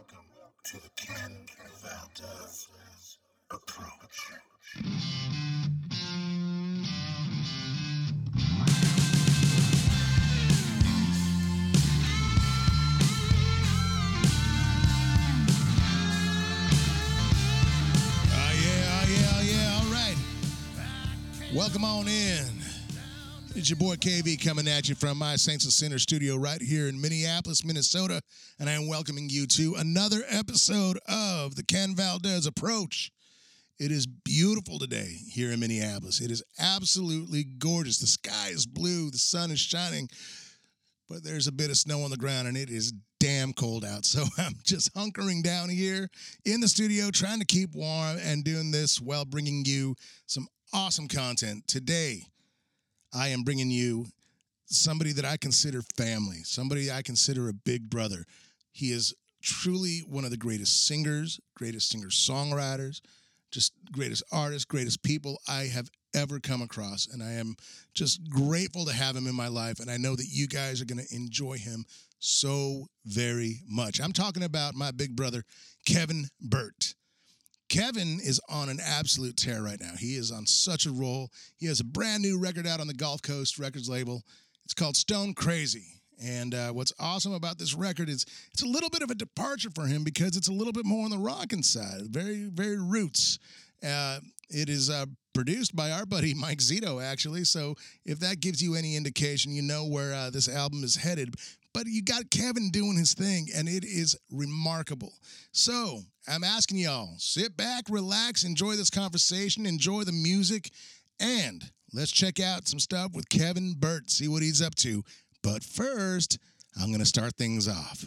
Welcome to the Ken Valdez Approach. Ah, ah, ah. Welcome on in. It's your boy KV coming at you from my Saints and Sinners studio right here in Minneapolis, Minnesota. And I am welcoming you to another episode of the Ken Valdez Approach. It is beautiful today here in Minneapolis. It is absolutely gorgeous. The sky is blue, the sun is shining, but there's a bit of snow on the ground and it is damn cold out. So I'm just hunkering down here in the studio, trying to keep warm and doing this while bringing you some awesome content. Today, I am bringing you somebody that I consider family, somebody I consider a big brother. He is truly one of the greatest singers, greatest singer songwriters, just greatest artists, greatest people I have ever come across. And I am just grateful to have him in my life. And I know that you guys are going to enjoy him so very much. I'm talking about my big brother, Kevin Burt. Kevin is on an absolute tear right now. He is on such a roll. He has a brand new record out on the Gulf Coast Records label. It's called Stone Crazy. And uh, what's awesome about this record is it's a little bit of a departure for him because it's a little bit more on the rockin' side, very, very roots. Uh, it is uh, produced by our buddy Mike Zito, actually. So if that gives you any indication, you know where uh, this album is headed. But you got Kevin doing his thing, and it is remarkable. So I'm asking y'all sit back, relax, enjoy this conversation, enjoy the music, and let's check out some stuff with Kevin Burt, see what he's up to. But first, I'm going to start things off.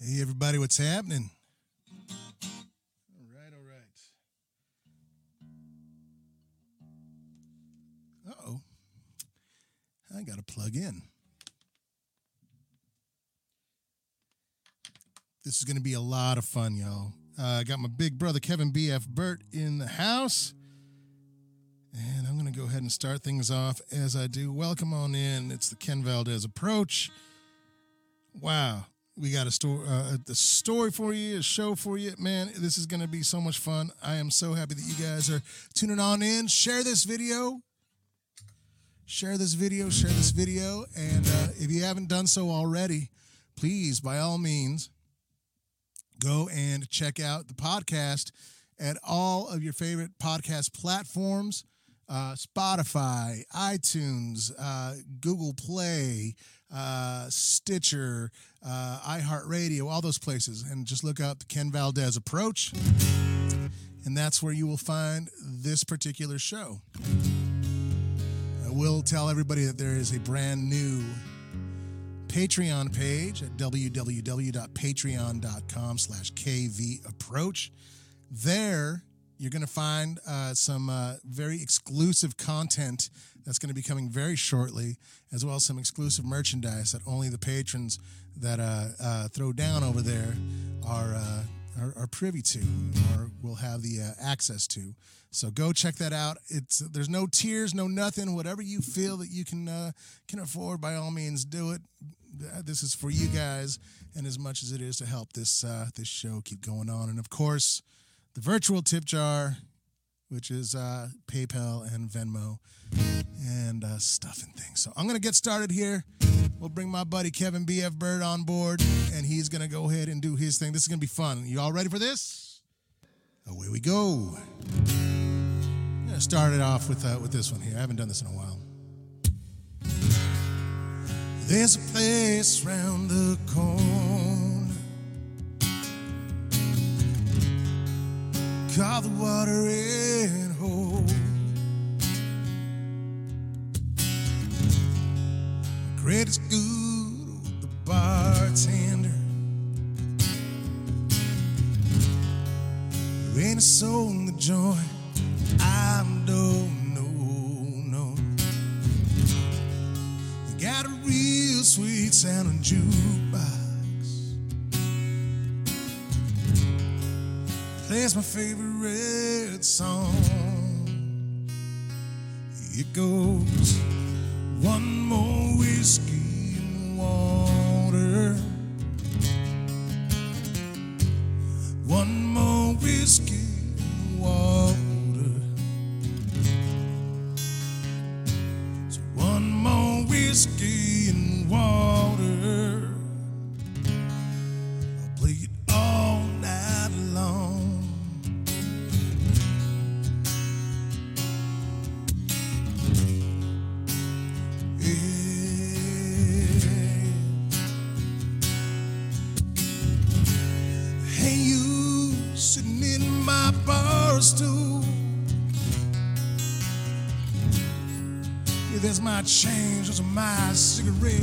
Hey, everybody, what's happening? All right, all right. Uh oh. I got to plug in. This is going to be a lot of fun, y'all. Uh, I got my big brother, Kevin B.F. Burt, in the house. And I'm going to go ahead and start things off as I do. Welcome on in. It's the Ken Valdez Approach. Wow we got a story, uh, a story for you, a show for you, man. This is going to be so much fun. I am so happy that you guys are tuning on in. Share this video, share this video, share this video, and uh, if you haven't done so already, please, by all means, go and check out the podcast at all of your favorite podcast platforms uh, Spotify, iTunes, uh, Google Play, uh, Stitcher, uh, iHeartRadio, all those places. And just look up Ken Valdez Approach. And that's where you will find this particular show. I will tell everybody that there is a brand new Patreon page at www.patreon.com slash kvapproach. There you're going to find uh, some uh, very exclusive content that's going to be coming very shortly, as well as some exclusive merchandise that only the patrons that uh, uh throw down over there are, uh, are, are privy to or will have the uh, access to. So go check that out. It's there's no tears, no nothing. Whatever you feel that you can can afford, by all means, do it. This is for you guys, and as much as it is to help this this show keep going on, and of course the virtual tip jar, which is uh, PayPal and Venmo and uh, stuff and things. So I'm going to get started here. We'll bring my buddy Kevin BF Burt on board, and he's going to go ahead and do his thing. This is going to be fun. You all ready for this? Away we go. I'm going to start it off with, uh, with this one here. I haven't done this in a while. There's a place round the corner call the water in hole. Greatest good, with the bartender. There ain't a soul in the joint. I don't know, no. You got a real sweet sounding jukebox. Plays my favorite song. It goes one more whiskey and water. My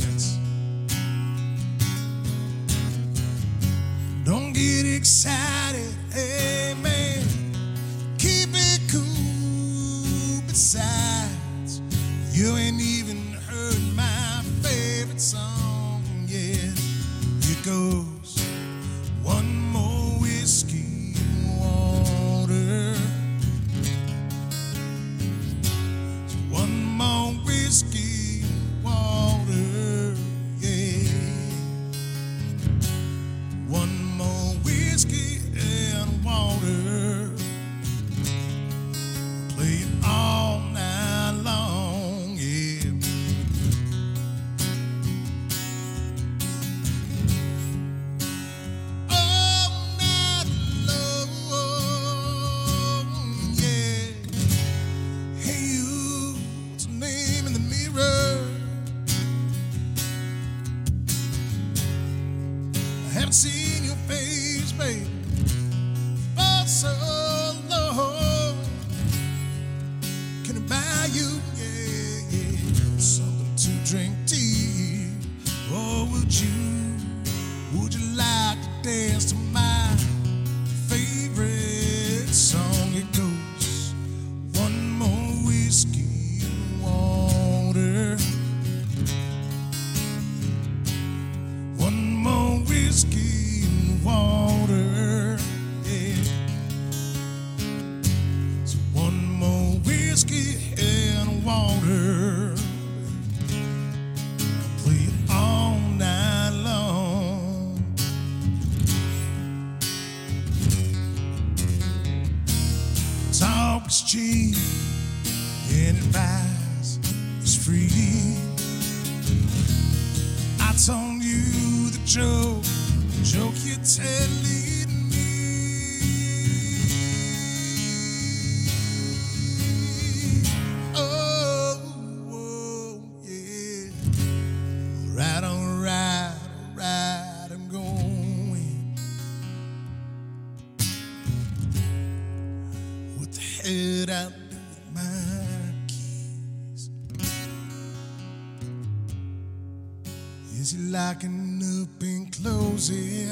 closing?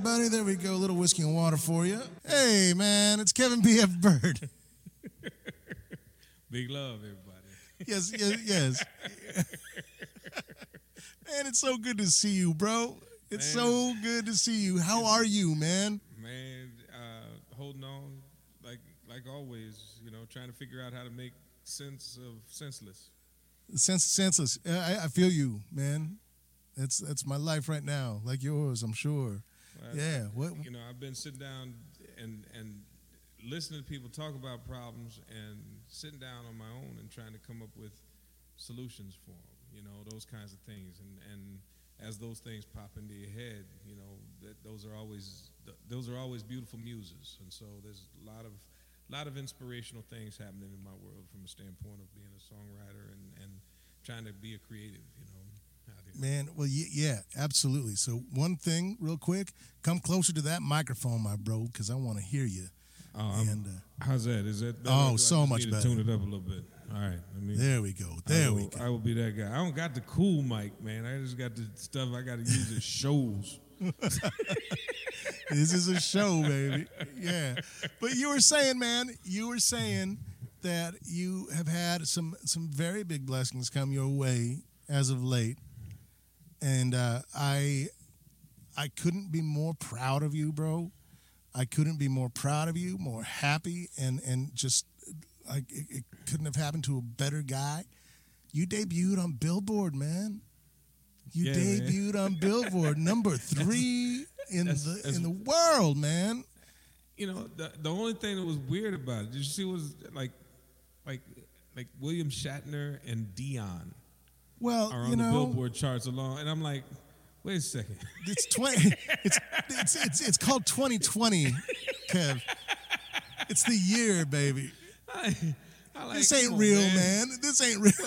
Everybody, there we go. A little whiskey and water for you. Hey, man, it's Kevin B.F. Burt. Big love, everybody. Yes, yes, yes. man, it's so good to see you, bro. It's Man. so good to see you. How are you, man? Man, uh, holding on like like always, you know, trying to figure out how to make sense of senseless. Sense, senseless. I, I feel you, man. That's that's my life right now, like yours, I'm sure. I- Yeah. What? You know, I've been sitting down and and listening to people talk about problems and sitting down on my own and trying to come up with solutions for them. You know, those kinds of things. And and as those things pop into your head, you know, that those are always those are always beautiful muses. And so there's a lot of a lot of inspirational things happening in my world from a standpoint of being a songwriter and and trying to be a creative. You know. Man, well, y- yeah, absolutely. So, one thing, real quick, come closer to that microphone, my bro, because I want to hear you. Oh, And uh, how's that? Is that? Oh, do I so much better. Tune it up a little bit. All right. Let me. there we go. There will, we go. I will be that guy. I don't got the cool mic, man. I just got the stuff I got to use at shows. this is a show, baby. Yeah. But you were saying, man, you were saying that you have had some some very big blessings come your way as of late, and uh, I I couldn't be more proud of you, bro. I couldn't be more proud of you, more happy, and and just like it, it couldn't have happened to a better guy. You debuted on Billboard, man. You Yeah, man. debuted on Billboard, number three in that's- the that's- in the world, man. You know, the the only thing that was weird about it, did you see, was like, like, like William Shatner and Dion Well, are you on the Billboard charts alone, and I'm like, wait a second. it's twenty. it's, it's it's it's called 2020, Kev. It's the year, baby. I, I like, This ain't on, real, man. This ain't real.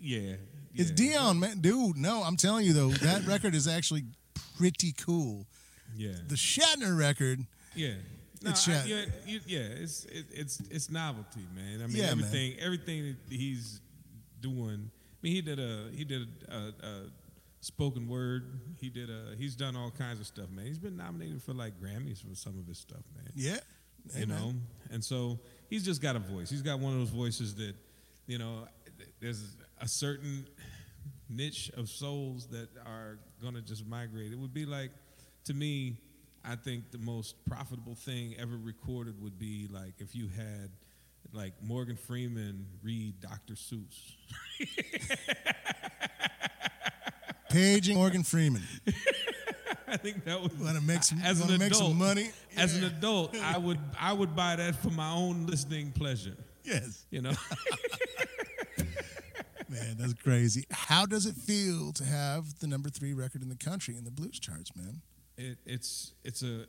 Yeah, It's. Dion, man. Dude, no, I'm telling you though, that record is actually pretty cool. Yeah, The Shatner record, Yeah. No, It's I- yeah, you- yeah, it's it, it's it's novelty, man. I mean, Yeah, man. everything everything that he's doing. I mean, he did a he did a, a, spoken word. He did a he's done all kinds of stuff, man. He's been nominated for like Grammys for some of his stuff, man. yeah. You man. know, and so he's just got a voice. He's got one of those voices that, you know, there's a certain niche of souls that are gonna just migrate. It would be like, to me, I think the most profitable thing ever recorded would be like if you had like Morgan Freeman read Dr. Seuss. Paging Morgan Freeman. I think that would Want to make some, as an adult, some money? As an adult, I would I would buy that for my own listening pleasure. Yes. You know. Man, that's crazy. How does it feel to have the number three record in the country in the blues charts, man? It, it's it's a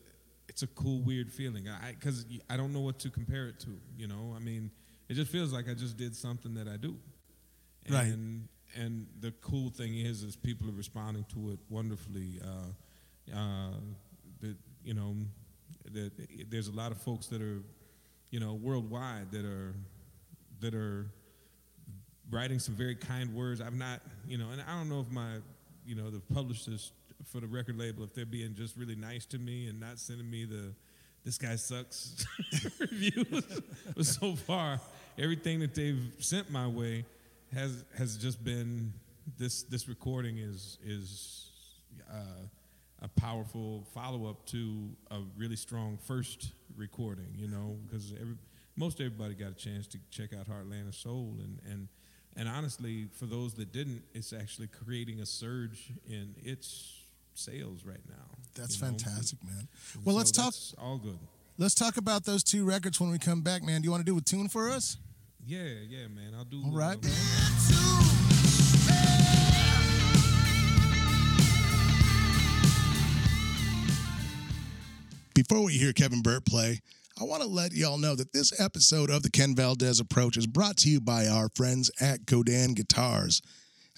it's a cool weird feeling i because I, don't know what to compare it to you know i mean it just feels like i just did something that i do and Right. and the cool thing is is people are responding to it wonderfully uh uh that you know that there's a lot of folks that are you know, worldwide that are that are writing some very kind words. I'm not, you know, and I don't know if my, you know, the publishers for the record label, if they're being just really nice to me and not sending me the this guy sucks reviews. but so far, everything that they've sent my way has has just been this this recording is is uh, a powerful follow up to a really strong first recording. You know, because every, most everybody got a chance to check out Heartland of Soul, and and and honestly, for those that didn't, it's actually creating a surge in its sales right now. That's you know? fantastic, man. And Well, so let's talk. All good. Let's talk about those two records when we come back, man. Do you want to do a tune for us? Yeah, yeah, man. I'll do. All right. Before we hear Kevin Burt play, I want to let y'all know that this episode of the Ken Valdez Approach is brought to you by our friends at Godin Guitars.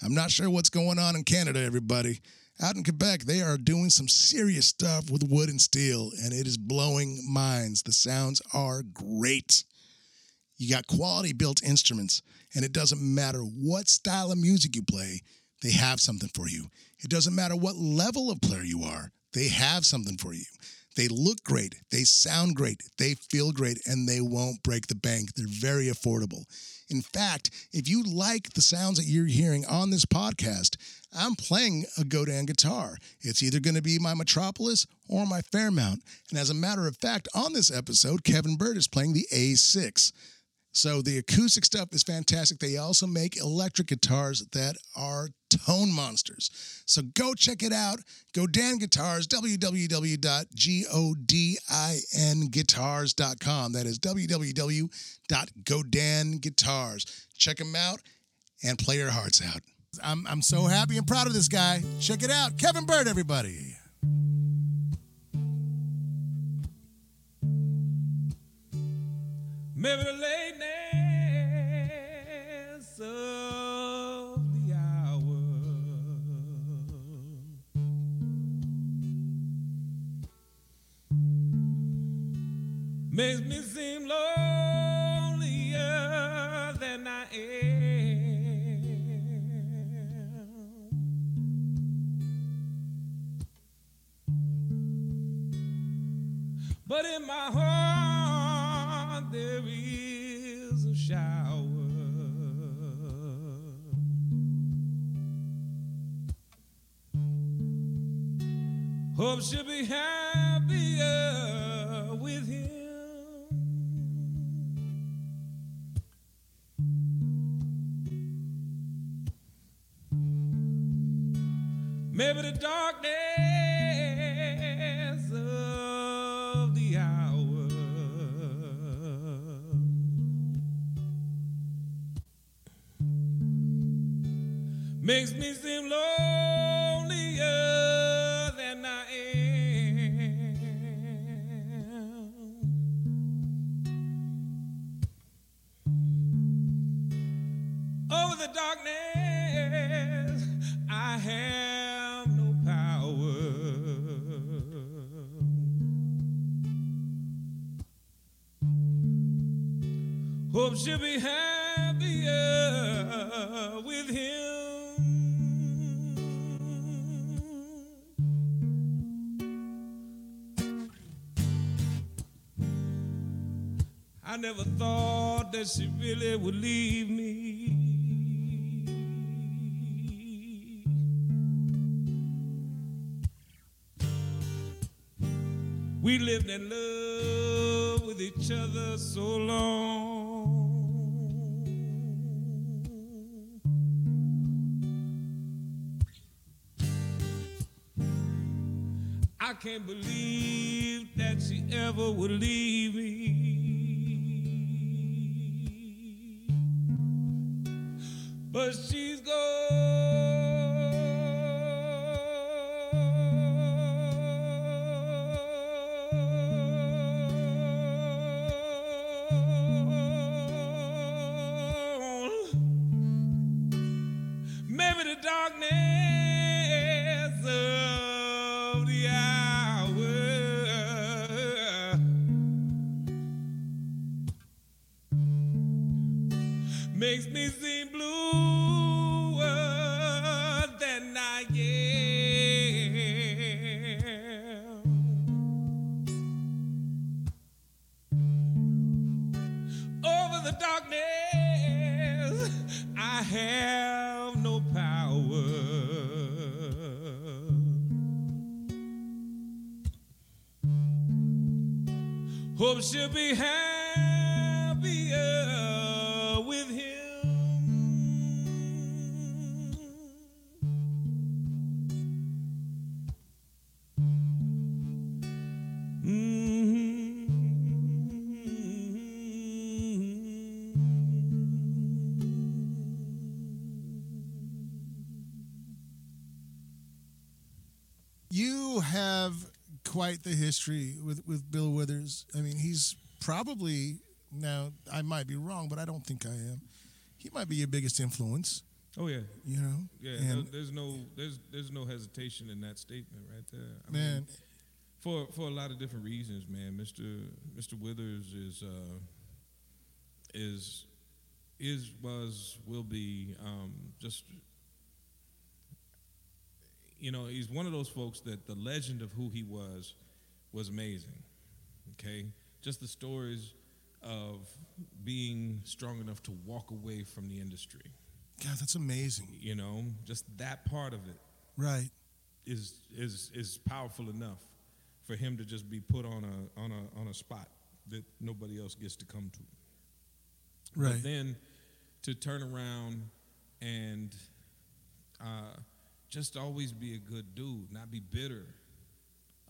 I'm not sure what's going on in Canada, everybody. Out in Quebec, they are doing some serious stuff with wood and steel, and it is blowing minds. The sounds are great. You got quality built instruments, and it doesn't matter what style of music you play, they have something for you. It doesn't matter what level of player you are, they have something for you. They look great, they sound great, they feel great, and they won't break the bank. They're very affordable. In fact, if you like the sounds that you're hearing on this podcast, I'm playing a Godin guitar. It's either going to be my Metropolis or my Fairmount. And as a matter of fact, on this episode, Kevin Burt is playing the A6. So the acoustic stuff is fantastic. They also make electric guitars that are tone monsters. So go check it out. Godin Guitars, www.godinguitars.com. That is www.godinguitars. Check them out and play your hearts out. I'm, I'm so happy and proud of this guy. Check it out. Kevin Burt, everybody. Maybe the lateness of the hour makes me seem lonelier than I am. But in my heart there is a shower. Hope she'll be happier with him. Maybe the darkness makes me seem lonelier she really would leave me. We lived in love with each other so long. I can't believe that she ever would leave me. Quite the history with, with Bill Withers. I mean, he's probably now I might be wrong, but I don't think I am. He might be your biggest influence. Oh yeah, You know, yeah. no- there's no there's there's no hesitation in that statement right there. I man, mean, for for a lot of different reasons, man. Mister Mister Withers is uh, is is was will be um, just you know he's one of those folks that the legend of who he was was amazing. Okay, just the stories of being strong enough to walk away from the industry. God, that's amazing. You know, just that part of it Right. is is is powerful enough for him to just be put on a on a on a spot that nobody else gets to come to. Right. But then to turn around and uh, just always be a good dude, not be bitter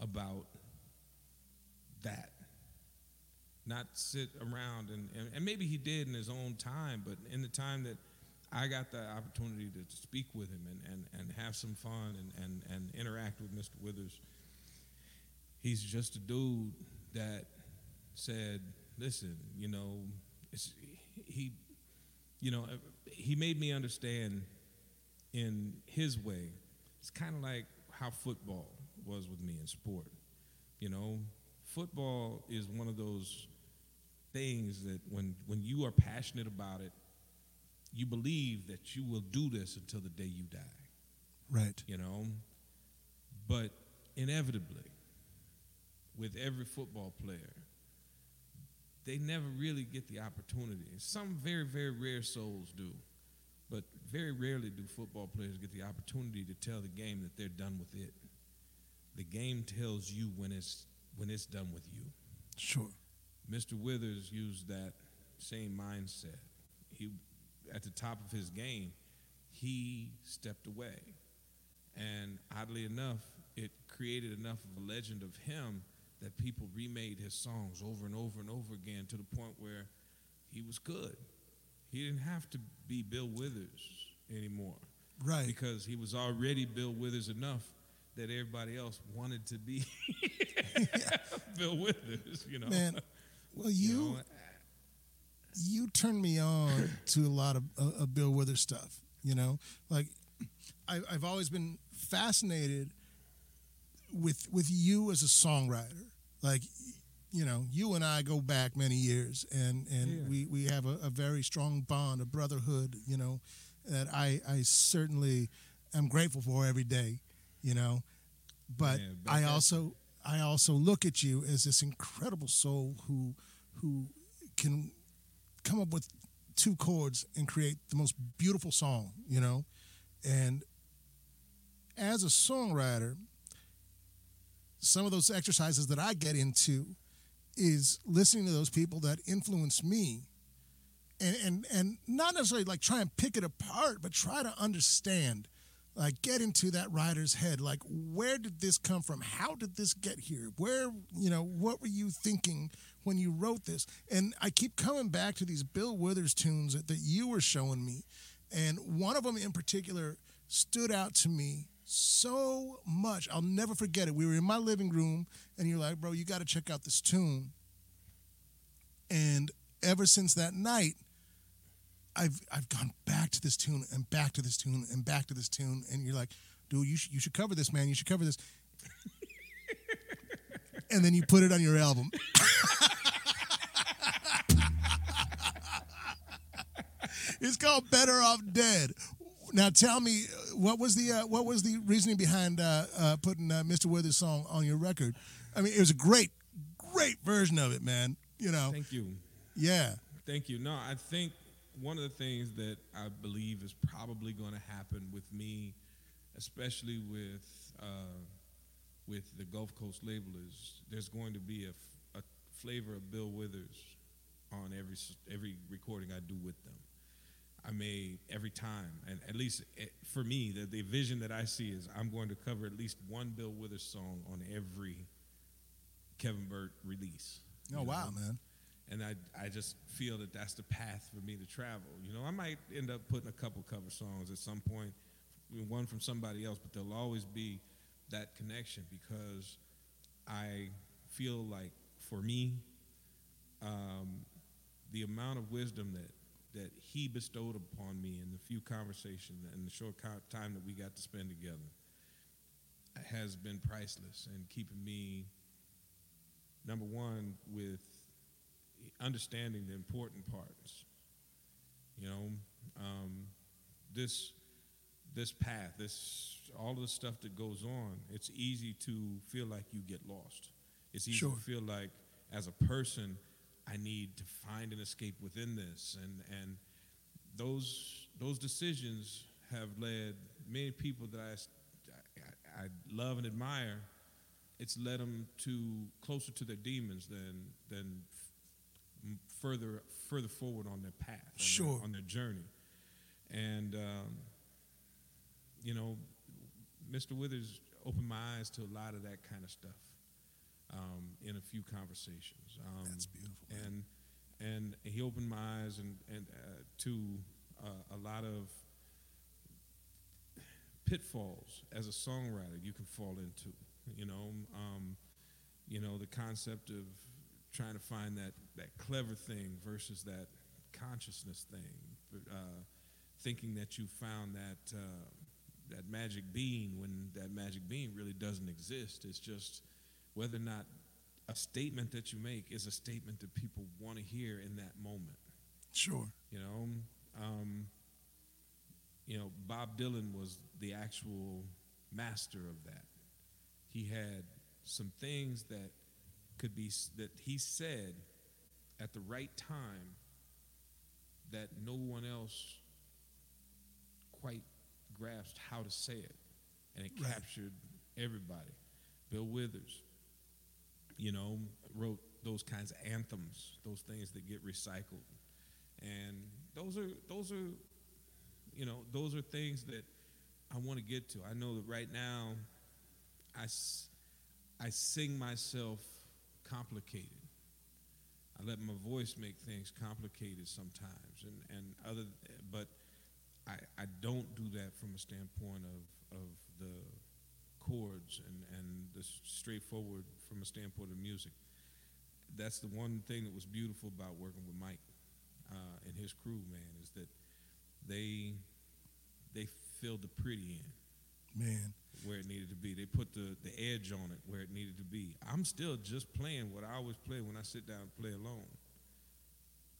about that. Not sit around and, and, and maybe he did in his own time, but in the time that I got the opportunity to speak with him and, and, and have some fun and, and, and interact with Mr. Withers, he's just a dude that said, listen, you know, he, you know, he made me understand in his way. It's kind of like how football was with me in sport. You know, football is one of those things that when when you are passionate about it, you believe that you will do this until the day you die Right. you know. But inevitably, with every football player, they never really get the opportunity. Some very, very rare souls do, but very rarely do football players get the opportunity to tell the game that they're done with it. The game tells you when it's when it's done with you. Sure. Mr. Withers used that same mindset. He, at the top of his game, he stepped away. And oddly enough, it created enough of a legend of him that people remade his songs over and over and over again to the point where he was good. He didn't have to be Bill Withers anymore Right. because he was already Bill Withers enough that everybody else wanted to be Bill Withers, you know. Man, well, You you know, you turned me on to a lot of, uh, of Bill Withers stuff. You know, like I, I've always been fascinated with with you as a songwriter. Like, you know, you and I go back many years, and and Yeah. we we have a, a very strong bond, a brotherhood. You know, that I I certainly am grateful for every day. You know, but back I also I also look at you as this incredible soul who who can come up with two chords and create the most beautiful song, you know? And as a songwriter, some of those exercises that I get into is listening to those people that influence me and, and and not necessarily like try and pick it apart, but try to understand, like get into that writer's head. Like, where did this come from? How did this get here? Where, you know, what were you thinking when you wrote this? And I keep coming back to these Bill Withers tunes that, that you were showing me. And one of them in particular stood out to me so much. I'll never forget it. We were in my living room, and you're like, bro, you got to check out this tune. And ever since that night, I've I've gone back to this tune and back to this tune and back to this tune, and you're like, dude, you should you should cover this, man. You should cover this. and then you put it on your album. it's called Better Off Dead. Now tell me, what was the uh, what was the reasoning behind uh, uh, putting uh, Mr. Withers' song on your record? I mean, it was a great, great version of it, man. You know, Thank you. yeah, Thank you. No, I think one of the things that I believe is probably going to happen with me, especially with uh, with the Gulf Coast label, is there's going to be a, f- a flavor of Bill Withers on every every recording I do with them. I may every time, and at least eh, for me, the, the vision that I see is I'm going to cover at least one Bill Withers song on every Kevin Burt release. Oh you wow, man. and I I just feel that that's the path for me to travel. You know, I might end up putting a couple cover songs at some point, one from somebody else, but there'll always be that connection because I feel like for me, um, the amount of wisdom that that he bestowed upon me in the few conversations and the short time that we got to spend together has been priceless and keeping me number one with understanding the important parts. You know, um, this this path, this all of the stuff that goes on. It's easy to feel like you get lost. It's easy Sure. to feel like, as a person, I need to find an escape within this, and and those those decisions have led many people that I, I, I love and admire. It's led them to closer to their demons than than further further forward on their path, on their- Sure. on their journey, and um, you know, Mr. Withers opened my eyes to a lot of that kind of stuff um, in a few conversations. Um, That's beautiful. man. and and he opened my eyes and and uh, to uh, a lot of pitfalls as a songwriter you can fall into. You know, um, you know the concept of trying to find that that clever thing versus that consciousness thing, uh, thinking that you found that. Uh, that magic bean when that magic bean really doesn't exist. It's just whether or not a statement that you make is a statement that people want to hear in that moment. Sure. You know, um, you know, Bob Dylan was the actual master of that. He had some things that could be that he said at the right time that no one else quite grasped how to say it, and it Right. captured everybody. Bill Withers, you know, wrote those kinds of anthems, those things that get recycled, and those are those are, you know, those are things that I want to get to. I know that right now, I I sing myself complicated. I let my voice make things complicated sometimes, and and other, but I I don't do that from a standpoint of of the chords and and the straightforward from a standpoint of music. That's the one thing that was beautiful about working with Mike uh, and his crew, man, is that they they filled the pretty in Man. where it needed to be. They put the, the edge on it where it needed to be. I'm still just playing what I always play when I sit down and play alone.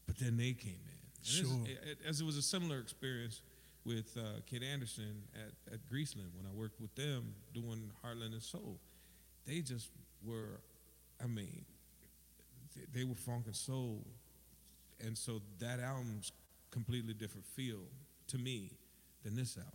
But then they came in. And Sure. it- as it was a similar experience with uh, Kid Anderson at, at Greaseland when I worked with them doing Heartland and Soul. They just were, I mean, they, they were funk and soul. And so that album's completely different feel to me than this album.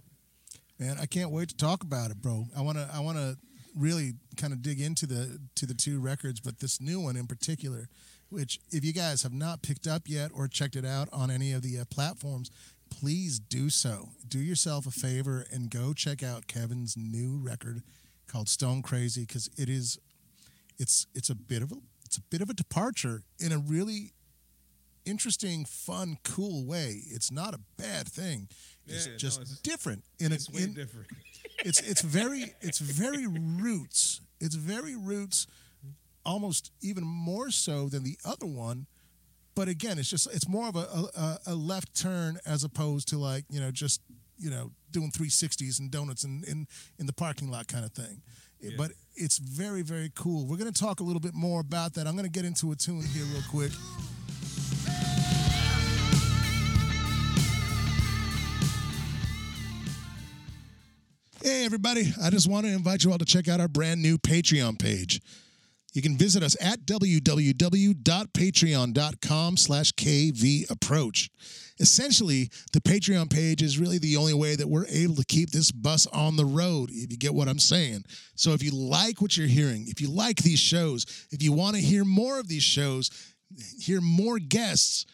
Man, I can't wait to talk about it, bro. I wanna I wanna really kind of dig into the to the two records, but this new one in particular, which if you guys have not picked up yet or checked it out on any of the uh, platforms, please do so. Do yourself a favor and go check out Kevin's new record called Stone Crazy because it is it's it's a bit of a it's a bit of a departure in a really interesting, fun, cool way. It's not a bad thing. It's Yeah, no, just it's- different in It's a way in, different. it's it's very it's very roots. It's very roots, almost even more so than the other one. But again, it's just it's more of a, a, a left turn as opposed to like you know just you know doing 360s and donuts in in, in the parking lot kind of thing. Yeah. But it's very very cool. We're gonna talk a little bit more about that. I'm gonna get into a tune here real quick. Hey, everybody, I just want to invite you all to check out our brand new Patreon page. You can visit us at www.patreon.com slash kvapproach. Essentially, the Patreon page is really the only way that we're able to keep this bus on the road, if you get what I'm saying. So if you like what you're hearing, if you like these shows, if you want to hear more of these shows, hear more guests,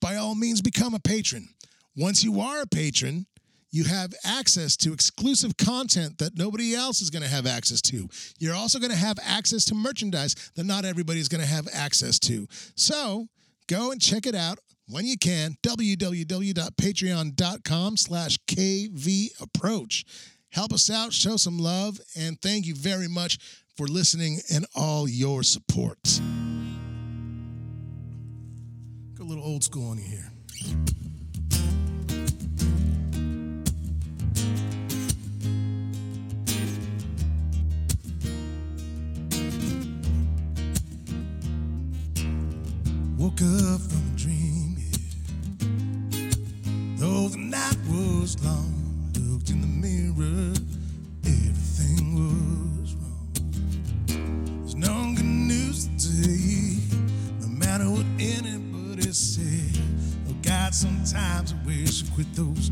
by all means become a patron. Once you are a patron, you have access to exclusive content that nobody else is going to have access to. You're also going to have access to merchandise that not everybody is going to have access to. So go and check it out when you can. www.patreon.com slash kvapproach. Help us out, show some love, and thank you very much for listening and all your support. Go a little old school on you here. Woke up from dreaming. Though the night was long, looked in the mirror, everything was wrong. There's no good news today, no matter what anybody said. Oh God, sometimes I wish I quit those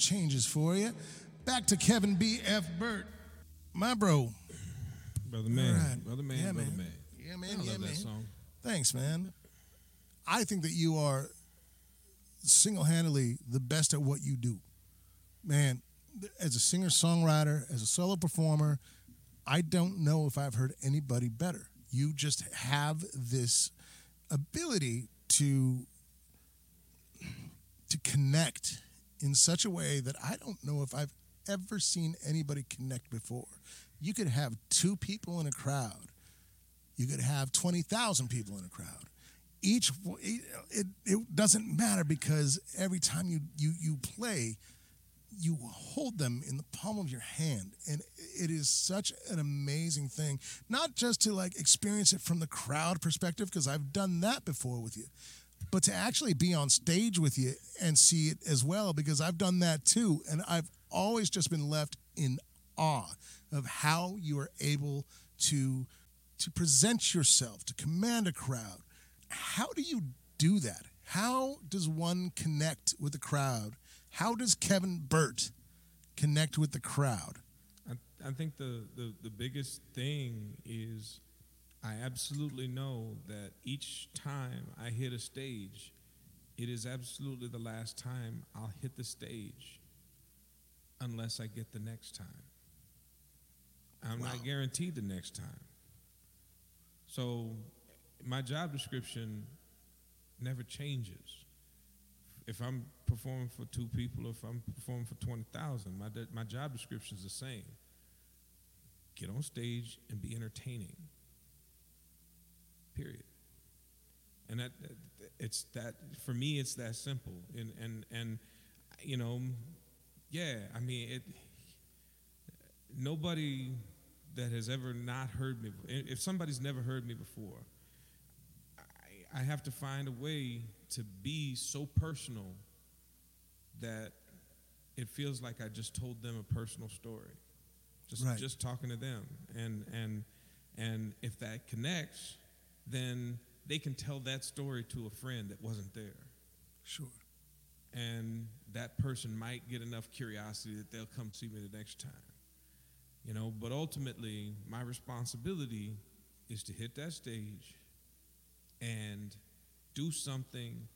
changes for you. Back to Kevin B. F. Burt. my bro. Brother man, right. brother man, Yeah, brother man. man. Yeah, I man. love Yeah, that song. Thanks, man. I think that you are single handedly the best at what you do. Man, as a singer songwriter, as a solo performer, I don't know if I've heard anybody better. You just have this ability to to connect in such a way that I don't know if I've ever seen anybody connect before. You could have two people in a crowd you could have 20,000 people in a crowd. Each it, it, doesn't matter because every time you, you you play, you hold them in the palm of your hand and it is such an amazing thing not just to like experience it from the crowd perspective because I've done that before with you but to actually be on stage with you and see it as well because I've done that too and I've always just been left in awe of how you are able to to present yourself to command a crowd. How do you do that? How does one connect with the crowd? How does Kevin Burt connect with the crowd? I, I think the, the, the biggest thing is I absolutely know that each time I hit a stage, it is absolutely the last time I'll hit the stage unless I get the next time. I'm Wow. not guaranteed the next time. So my job description never changes. If I'm performing for two people, or if I'm performing for 20,000, my, my job description is the same. Get on stage and be entertaining. Period. And that, it's that for me it's that simple. And and and you know, yeah, I mean it nobody that has ever not heard me if somebody's never heard me before, I, I have to find a way to be so personal that it feels like I just told them a personal story. Just Right. just talking to them. And and and if that connects, then they can tell that story to a friend that wasn't there. sure And that person might get enough curiosity that they'll come see me the next time. You know, but ultimately my responsibility is to hit that stage and do something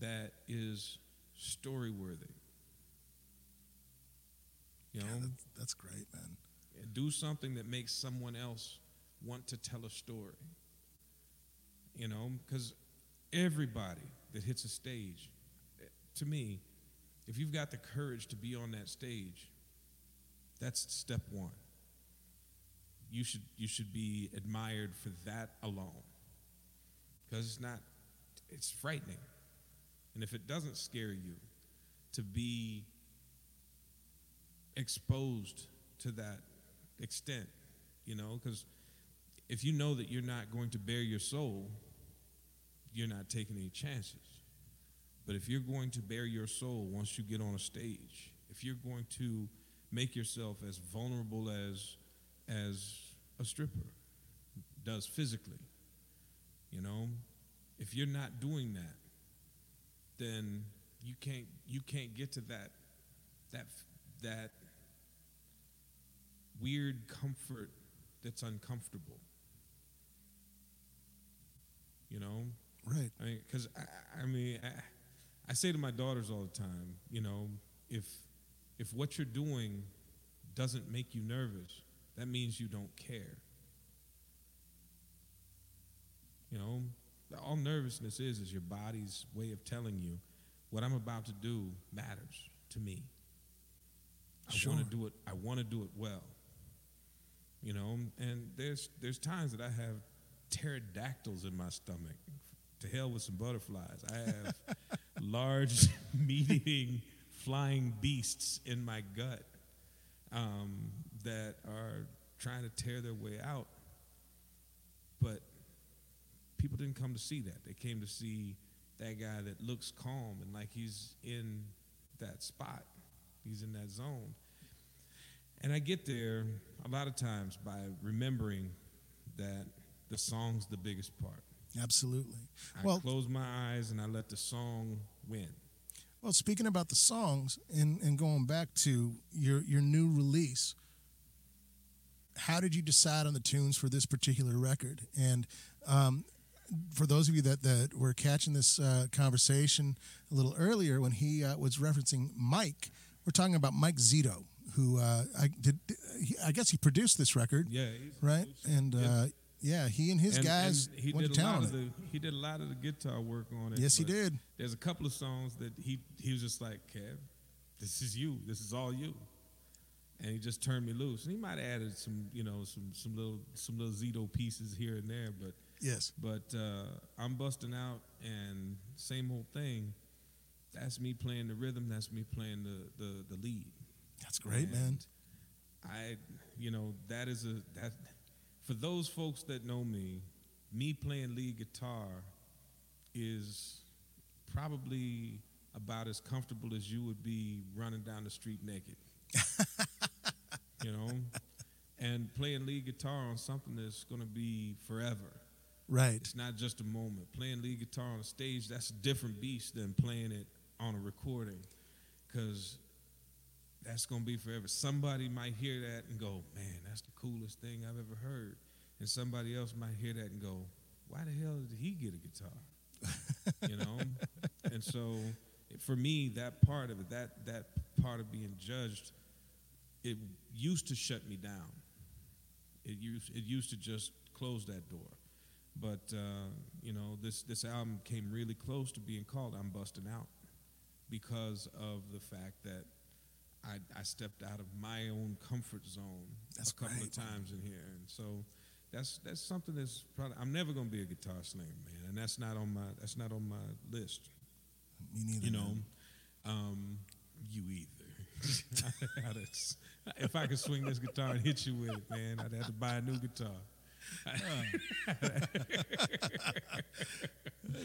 that is story worthy. You know, that's, that's great man do something that makes someone else want to tell a story. You know, because everybody that hits a stage, to me, if you've got the courage to be on that stage, that's step one. You should you should be admired for that alone. Because it's not it's frightening. And if it doesn't scare you to be exposed to that extent, you know, because if you know that you're not going to bear your soul, you're not taking any chances. But if you're going to bear your soul once you get on a stage, if you're going to make yourself as vulnerable as as a stripper does physically, you know, if you're not doing that, then you can't you can't get to that that that weird comfort that's uncomfortable. You know, right I mean, because I, I mean, I, I say to my daughters all the time, you know, if if what you're doing doesn't make you nervous, that means you don't care. You know, all nervousness is is your body's way of telling you what I'm about to do matters to me. I Sure. want to do it. I want to do it well. You know, and there's there's times that I have pterodactyls in my stomach. To hell with some butterflies. I have large, meat-eating, flying beasts in my gut um, that are trying to tear their way out. But people didn't come to see that. They came to see that guy that looks calm and like he's in that spot. He's in that zone. And I get there a lot of times by remembering that the song's the biggest part. absolutely I well close my eyes and I let the song win. Well, speaking about the songs and, and going back to your your new release, how did you decide on the tunes for this particular record? And um, for those of you that, that were catching this uh, conversation a little earlier when he uh, was referencing Mike, we're talking about Mike Zito, who uh, I did. I guess he produced this record, Yeah, right? And Yeah. Yeah, he and his And- guys and he went did to a town lot on of it. the he did a lot of the guitar work on it. Yes, he did. There's a couple of songs that he he was just like, Kev, this is you. This is all you. And he just turned me loose. And he might have added some, you know, some some little some little Zito pieces here and there, but Yes, but uh, I'm busting out and same old thing. That's me playing the rhythm. That's me playing the the, the lead. that's great, man. I, you know, that is a that for those folks that know me, me playing lead guitar is probably about as comfortable as you would be running down the street naked. you know, and playing lead guitar on something that's going to be forever. Right. It's not just a moment. Playing lead guitar on a stage, that's a different beast than playing it on a recording. Because that's going to be forever. Somebody might hear that and go, man, that's the coolest thing I've ever heard. And somebody else might hear that and go, why the hell did he get a guitar? you know? And so for me, that part of it, that, that part of being judged, it used to shut me down. It used, it used to just close that door. But uh, you know, this this album came really close to being called "I'm Busting Out" because of the fact that I, I stepped out of my own comfort zone That's a couple great. of times in here, and so that's that's something that's probably I'm never gonna be a guitar slinger, man, and that's not on my that's not on my list. Me neither. You know, um, you either. If I could swing this guitar and hit you with it, man, I'd have to buy a new guitar.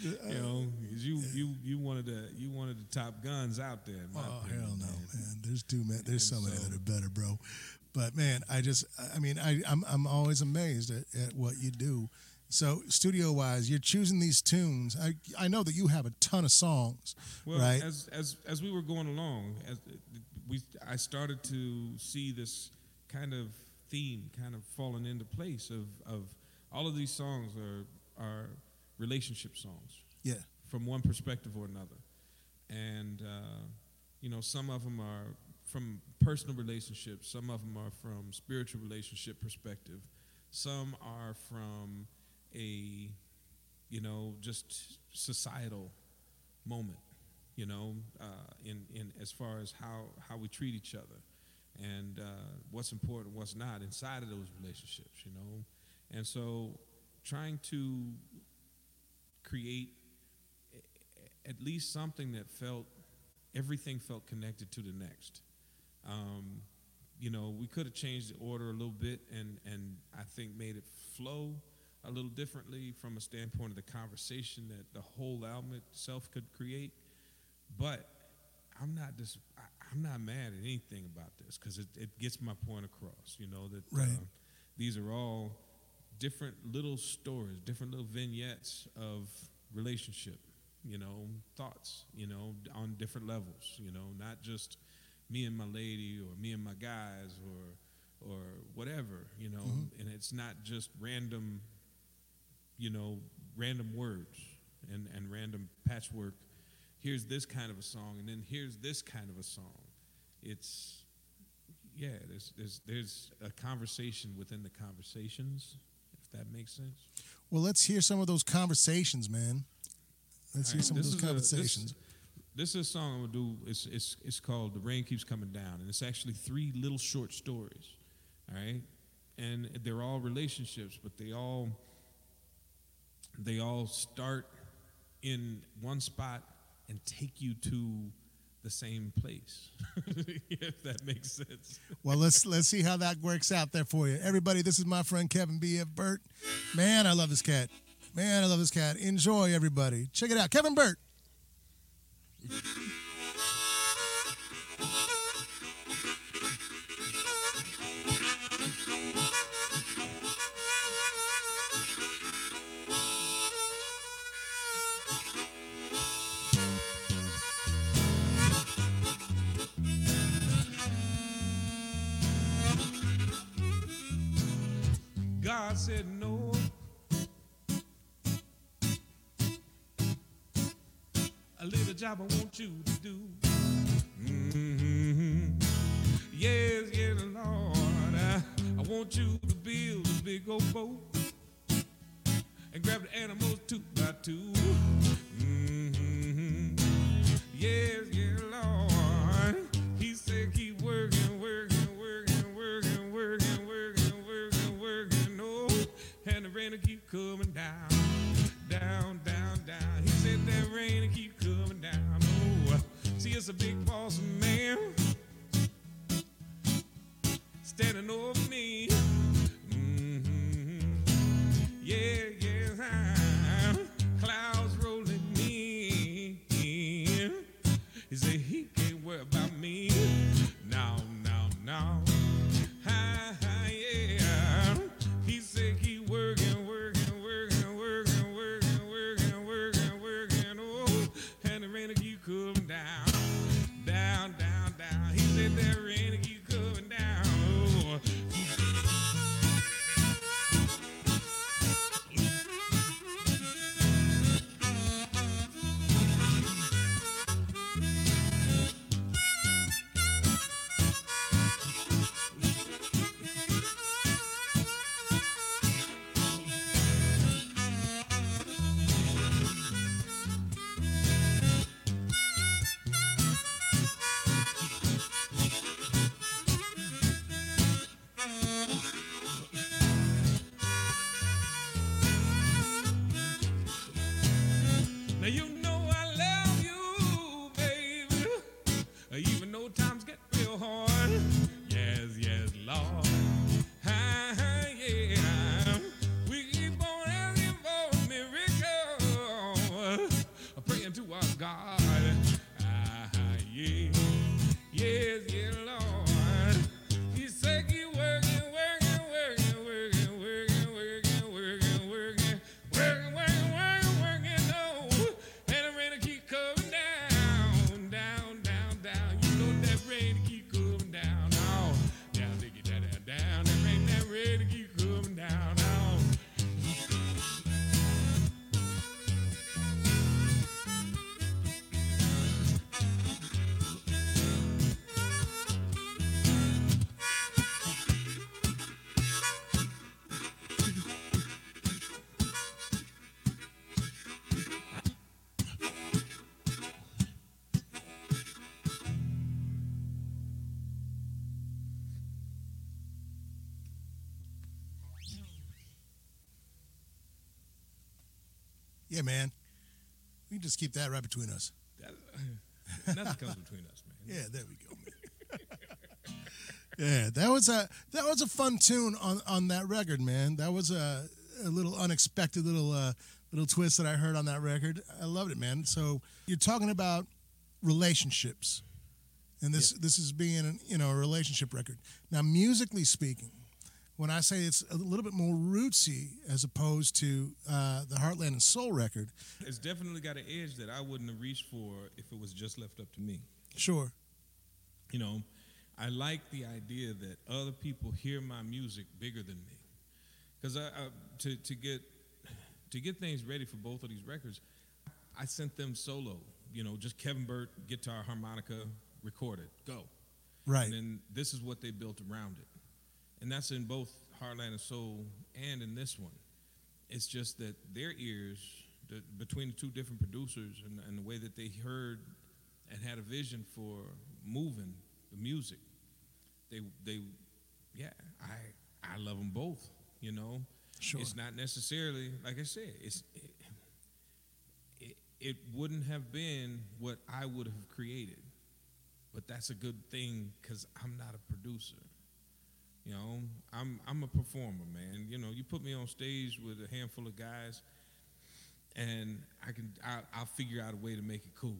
you know, you you you wanted the you wanted the top guns out there. Oh opinion, hell no, man. man! There's too many. There's And so many so- that are better, bro. But man, I just, I mean, I, I'm, I'm always amazed at, at what you do. So studio wise, you're choosing these tunes. I, I know that you have a ton of songs, Well, right? as as as we were going along, as we I started to see this kind of theme kind of falling into place of of all of these songs are are relationship songs. Yeah, from one perspective or another, and uh, you know some of them are from personal relationships, some of them are from spiritual relationship perspective, some are from a you know just societal moment you know uh, in in as far as how how we treat each other and uh, what's important what's not inside of those relationships you know? And so trying to create at least something that felt everything felt connected to the next. Um, you know we could have changed the order a little bit and and i think made it flow a little differently from a standpoint of the conversation that the whole album itself could create. But i'm not dis- i'm not mad at anything about this because it, it gets my point across you know that Right. uh, these are all different little stories different little vignettes of relationship you know thoughts you know on different levels you know not just me and my lady or me and my guys or or whatever you know and it's not just random you know random words and and random patchwork here's this kind of a song and then here's this kind of a song it's yeah there's there's there's a conversation within the conversations if that makes sense Well, let's hear some of those conversations, man. Let's All hear right, some of those is a- this- conversations. This, is a song I'm gonna do. It's, it's it's called "The Rain Keeps Coming Down," and it's actually three little short stories. All right, and they're all relationships, but they all they all start in one spot and take you to the same place. if that makes sense. Well, let's let's see how that works out there for you. Everybody, this is my friend Kevin B. F. Burt. Man, I love this cat. Man, I love this cat. Enjoy, everybody. Check it out. Kevin Burt. Job I want you to do. hmm Yes, yes, Lord. I, I want you to build a big old boat and grab the animals two by 2 hmm Yes, a big boss man standing over me. Mhm. Yeah, yeah, Lord. Yeah, man. We can just keep that right between us. That, nothing comes between us, man. Yeah, there we go, man. yeah, that was a that was a fun tune on on that record, man. That was a, a little unexpected little uh, little twist that I heard on that record. I loved it, man. So you're talking about relationships, and this this is being an, you know a relationship record. Now, musically speaking, when I say it's a little bit more rootsy as opposed to uh, the Heartland and Soul record, It's definitely got an edge that I wouldn't have reached for if it was just left up to me. sure, You know, I like the idea that other people hear my music bigger than me. Because I, I, to, to get to get things ready for both of these records, I sent them solo. You know, just Kevin Burt, guitar, harmonica, recorded, go. right, And then this is what they built around it. And that's in both Heartland and Soul and in this one. It's just that their ears, the, between the two different producers and, and the way that they heard and had a vision for moving the music, they, they, yeah, I, I love them both, you know? sure, It's not necessarily, like I said, it's, it, it, it wouldn't have been what I would have created. But that's a good thing because I'm not a producer. You know, I'm I'm a performer, man. You know, you put me on stage with a handful of guys, and I can I, I'll figure out a way to make it cool.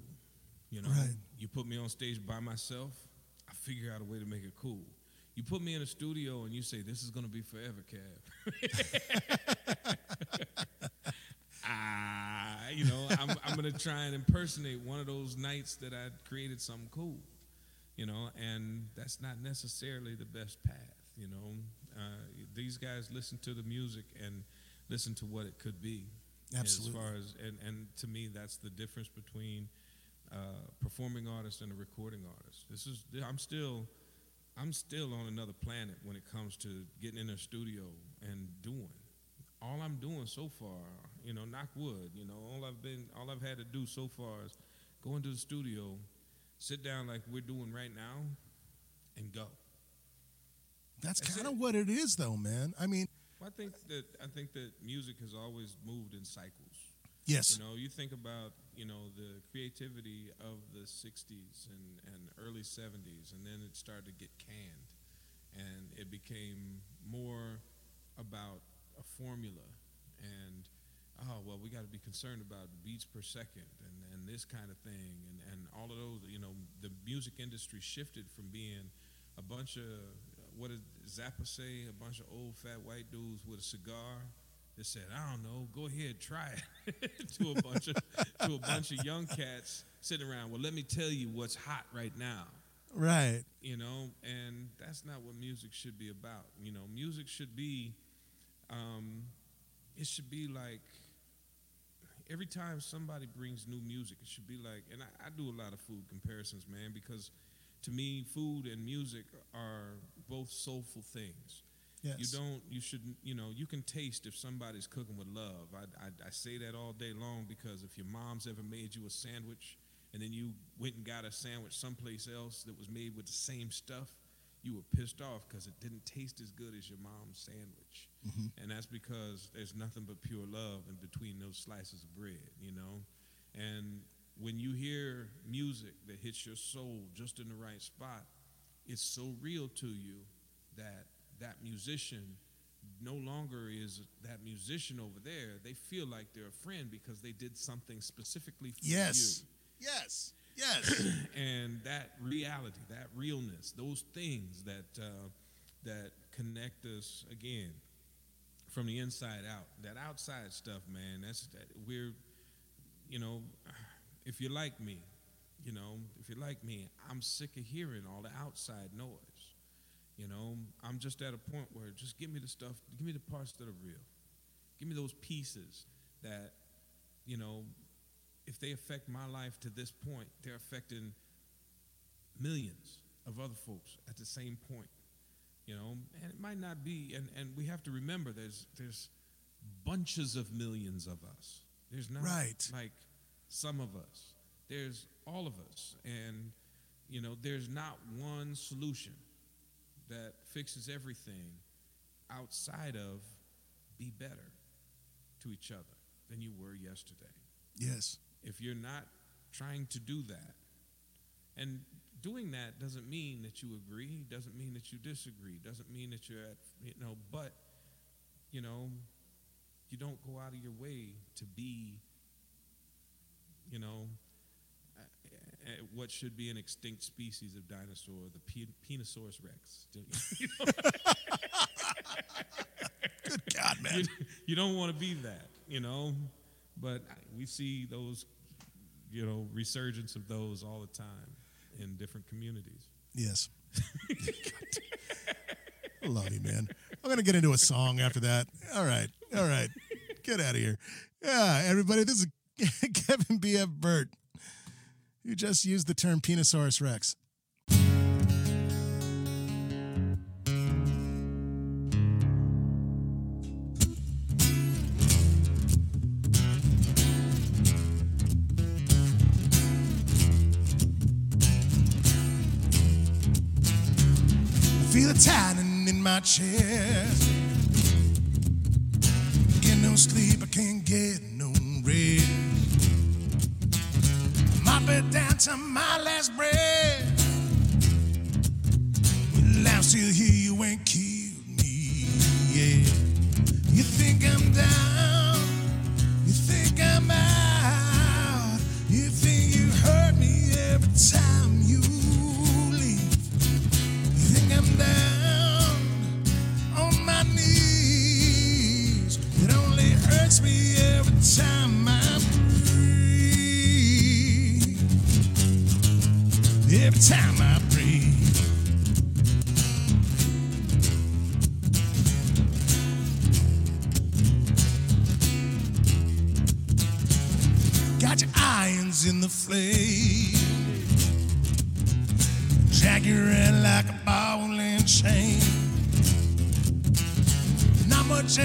You know, Right. you put me on stage by myself, I figure out a way to make it cool. You put me in a studio and you say this is gonna be forever, Kev. ah, you know, I'm I'm gonna try and impersonate one of those nights that I created something cool. You know, and that's not necessarily the best path. You know, Uh, these guys listen to the music and listen to what it could be. Absolutely. As far as and and to me, that's the difference between uh, performing artist and a recording artist. This is I'm still I'm still on another planet when it comes to getting in a studio and doing. All I'm doing so far, you know, knock wood, you know, all I've been all I've had to do so far is go into the studio, sit down like we're doing right now, and go. That's That's kind of what it is, though, man. I mean, Well, I think that I think that music has always moved in cycles. yes, You know, you think about you know the creativity of the '60s and, and early '70s, and then it started to get canned, and it became more about a formula and oh well, we got to be concerned about beats per second and, and this kind of thing, and, and all of those. You know, the music industry shifted from being a bunch of what did Zappa say? A bunch of old fat white dudes with a cigar that said, "I don't know, go ahead, try it," to a bunch of to a bunch of young cats sitting around. Well, let me tell you what's hot right now. right. You know, and that's not what music should be about. You know, music should be, um, it should be like every time somebody brings new music, it should be like, and I, I do a lot of food comparisons, man, because to me, food and music are both soulful things. Yes. You don't. You shouldn't. You know. You can taste if somebody's cooking with love. I, I, I say that all day long because if your mom's ever made you a sandwich, and then you went and got a sandwich someplace else that was made with the same stuff, you were pissed off because it didn't taste as good as your mom's sandwich. Mm-hmm. And that's because there's nothing but pure love in between those slices of bread. You know. And when you hear music that hits your soul just in the right spot, it's so real to you that that musician no longer is that musician over there. They feel like they're a friend because they did something specifically for you. Yes. Yes. Yes. And that reality, that realness, those things that uh, that connect us again from the inside out. That outside stuff, man. That's that we're, you know, if you're like me, you know, if you're like me, I'm sick of hearing all the outside noise. You know, I'm just at a point where just give me the stuff, give me the parts that are real. Give me those pieces that, you know, if they affect my life to this point, they're affecting millions of other folks at the same point. You know, and it might not be, and, and we have to remember there's there's bunches of millions of us. There's not Right. like some of us. There's all of us. And, you know, there's not one solution that fixes everything outside of be better to each other than you were yesterday. yes. If you're not trying to do that, and doing that doesn't mean that you agree, doesn't mean that you disagree, doesn't mean that you're at, you know, but, you know, you don't go out of your way to be, you know, what should be an extinct species of dinosaur, the Pe- Penosaurus rex. Good God, man. you, you don't want to be that, you know. But we see those, you know, resurgence of those all the time in different communities. Yes. I love you, man. I'm gonna get into a song after that. All right, all right. Get out of here. Yeah, everybody. This is Kevin B.F. Burt. You just used the term Penosaurus Rex. Feel a tightening in my chest. Get no sleep, I can't get Down to my last breath. Well, I'm still here, you ain't killed me yet. You think I'm down, you think I'm out, you think you hurt me every time you leave. You think I'm down on my knees. It only hurts me every time every time I breathe. Got your irons in the flame, drag your head like a ball and chain. Not much.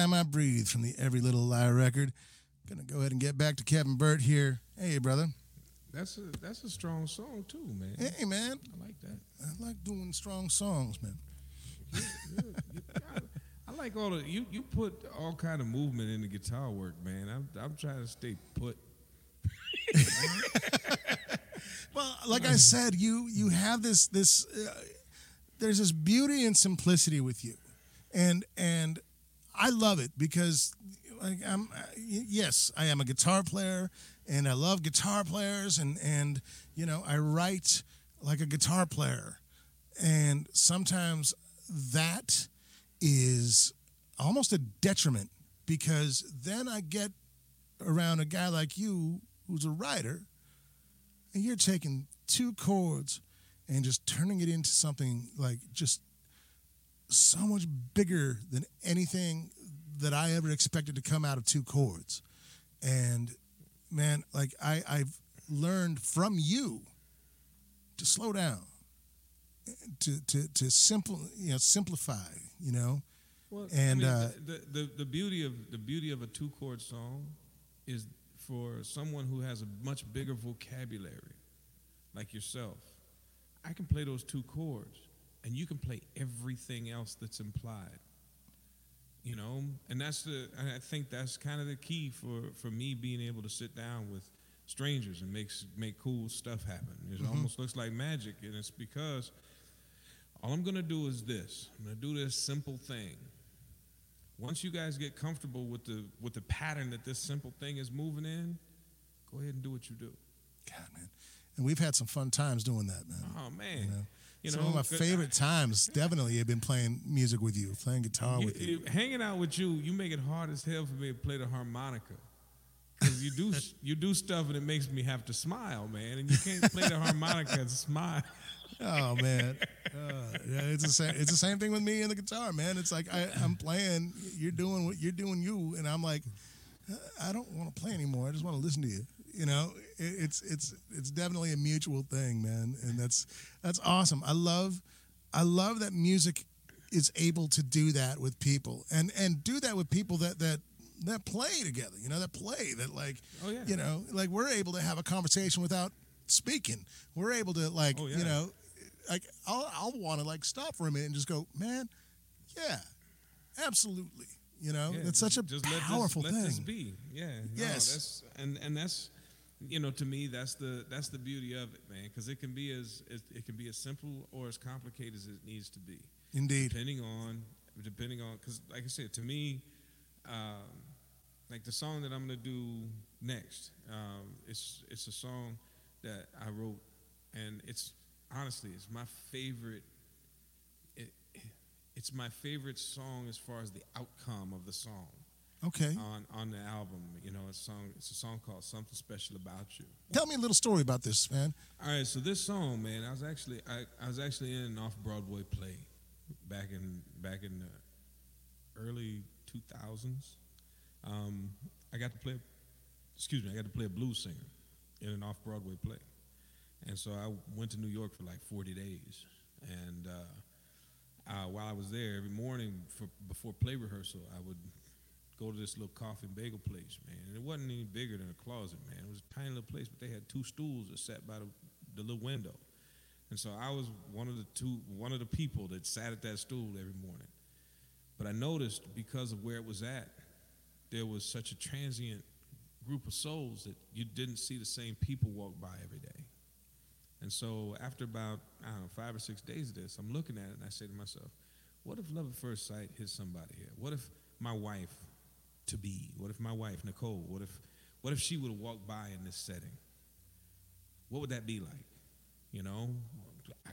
Time I breathe from the Every Little Lie record. Gonna go ahead and get back to Kevin Burt here. Hey, brother. That's a that's a strong song too, man. Hey, man. I like that. I like doing strong songs, man. I, I like all the you you put all kind of movement in the guitar work, man. I'm I'm trying to stay put. Well, like I said, you you have this this uh, there's this beauty and simplicity with you, and and I love it because like I'm yes I am a guitar player and I love guitar players and and you know I write like a guitar player, and sometimes that is almost a detriment because then I get around a guy like you who's a writer and you're taking two chords and just turning it into something like just so much bigger than anything that I ever expected to come out of two chords. And man, like I, I've learned from you to slow down, to to to simple, you know, simplify, you know. Well, And, I mean, uh, the, the the beauty of the beauty of a two chord song is for someone who has a much bigger vocabulary, like yourself. I can play those two chords, and you can play everything else that's implied. You know, and that's the. and I think that's kind of the key for for me being able to sit down with strangers and makes make cool stuff happen. It mm-hmm. almost looks like magic, and it's because all I'm gonna do is this. I'm gonna do this simple thing. Once you guys get comfortable with the with the pattern that this simple thing is moving in, go ahead and do what you do. God, man. And we've had some fun times doing that, man. Oh man, You know, you some know of my favorite times definitely have been playing music with you, playing guitar you- with you. you- hanging out with you, you make it hard as hell for me to play the harmonica. Cause you do you do stuff and it makes me have to smile, man. And you can't play the harmonica and smile. Oh man, uh, yeah, it's the same. It's the same thing with me and the guitar, man. It's like I, I'm playing, you're doing what you're doing, you, and I'm like, I don't want to play anymore. I just want to listen to you. You know, it, it's it's it's definitely a mutual thing, man, and that's that's awesome. I love I love that music is able to do that with people and and do that with people that that that play together. You know, that play that like Oh, yeah. you know, like we're able to have a conversation without speaking. We're able to like Oh, you know, like I'll I'll want to like stop for a minute and just go, man, yeah, absolutely. You know, Yeah, it's just- such a just let this- powerful let thing. this be. Yeah. no, Yes. that's and and that's you know to me that's the that's the beauty of it, man. Because it can be as it, it can be as simple or as complicated as it needs to be, Indeed. depending on depending on because like I said to me, um, like the song that I'm gonna do next, um, it's it's a song that I wrote, and it's honestly it's my favorite. It, it's my favorite song as far as the outcome of the song Okay. on on the album. You know, it's a song. It's a song called "Something Special About You." Tell me a little story about this, man. All right, so this song, man, I was actually I, I was actually in an off Broadway play back in back in the early two thousands. Um, I got to play. Excuse me, I got to play a blues singer in an off Broadway play, and so I went to New York for like forty days, and. Uh, uh, while I was there, every morning for, before play rehearsal, I would go to this little coffee and bagel place, man. And it wasn't any bigger than a closet, man. It was a tiny little place, but they had two stools that sat by the, the little window. And so I was one of the two, one of the people that sat at that stool every morning. But I noticed because of where it was at, there was such a transient group of souls that you didn't see the same people walk by every day. And so after about, I don't know, five or six days of this, I'm looking at it and I say to myself, what if love at first sight hits somebody here? What if my wife to be, what if my wife, Nicole, what if what if she would have walked by in this setting? What would that be like? You know? I,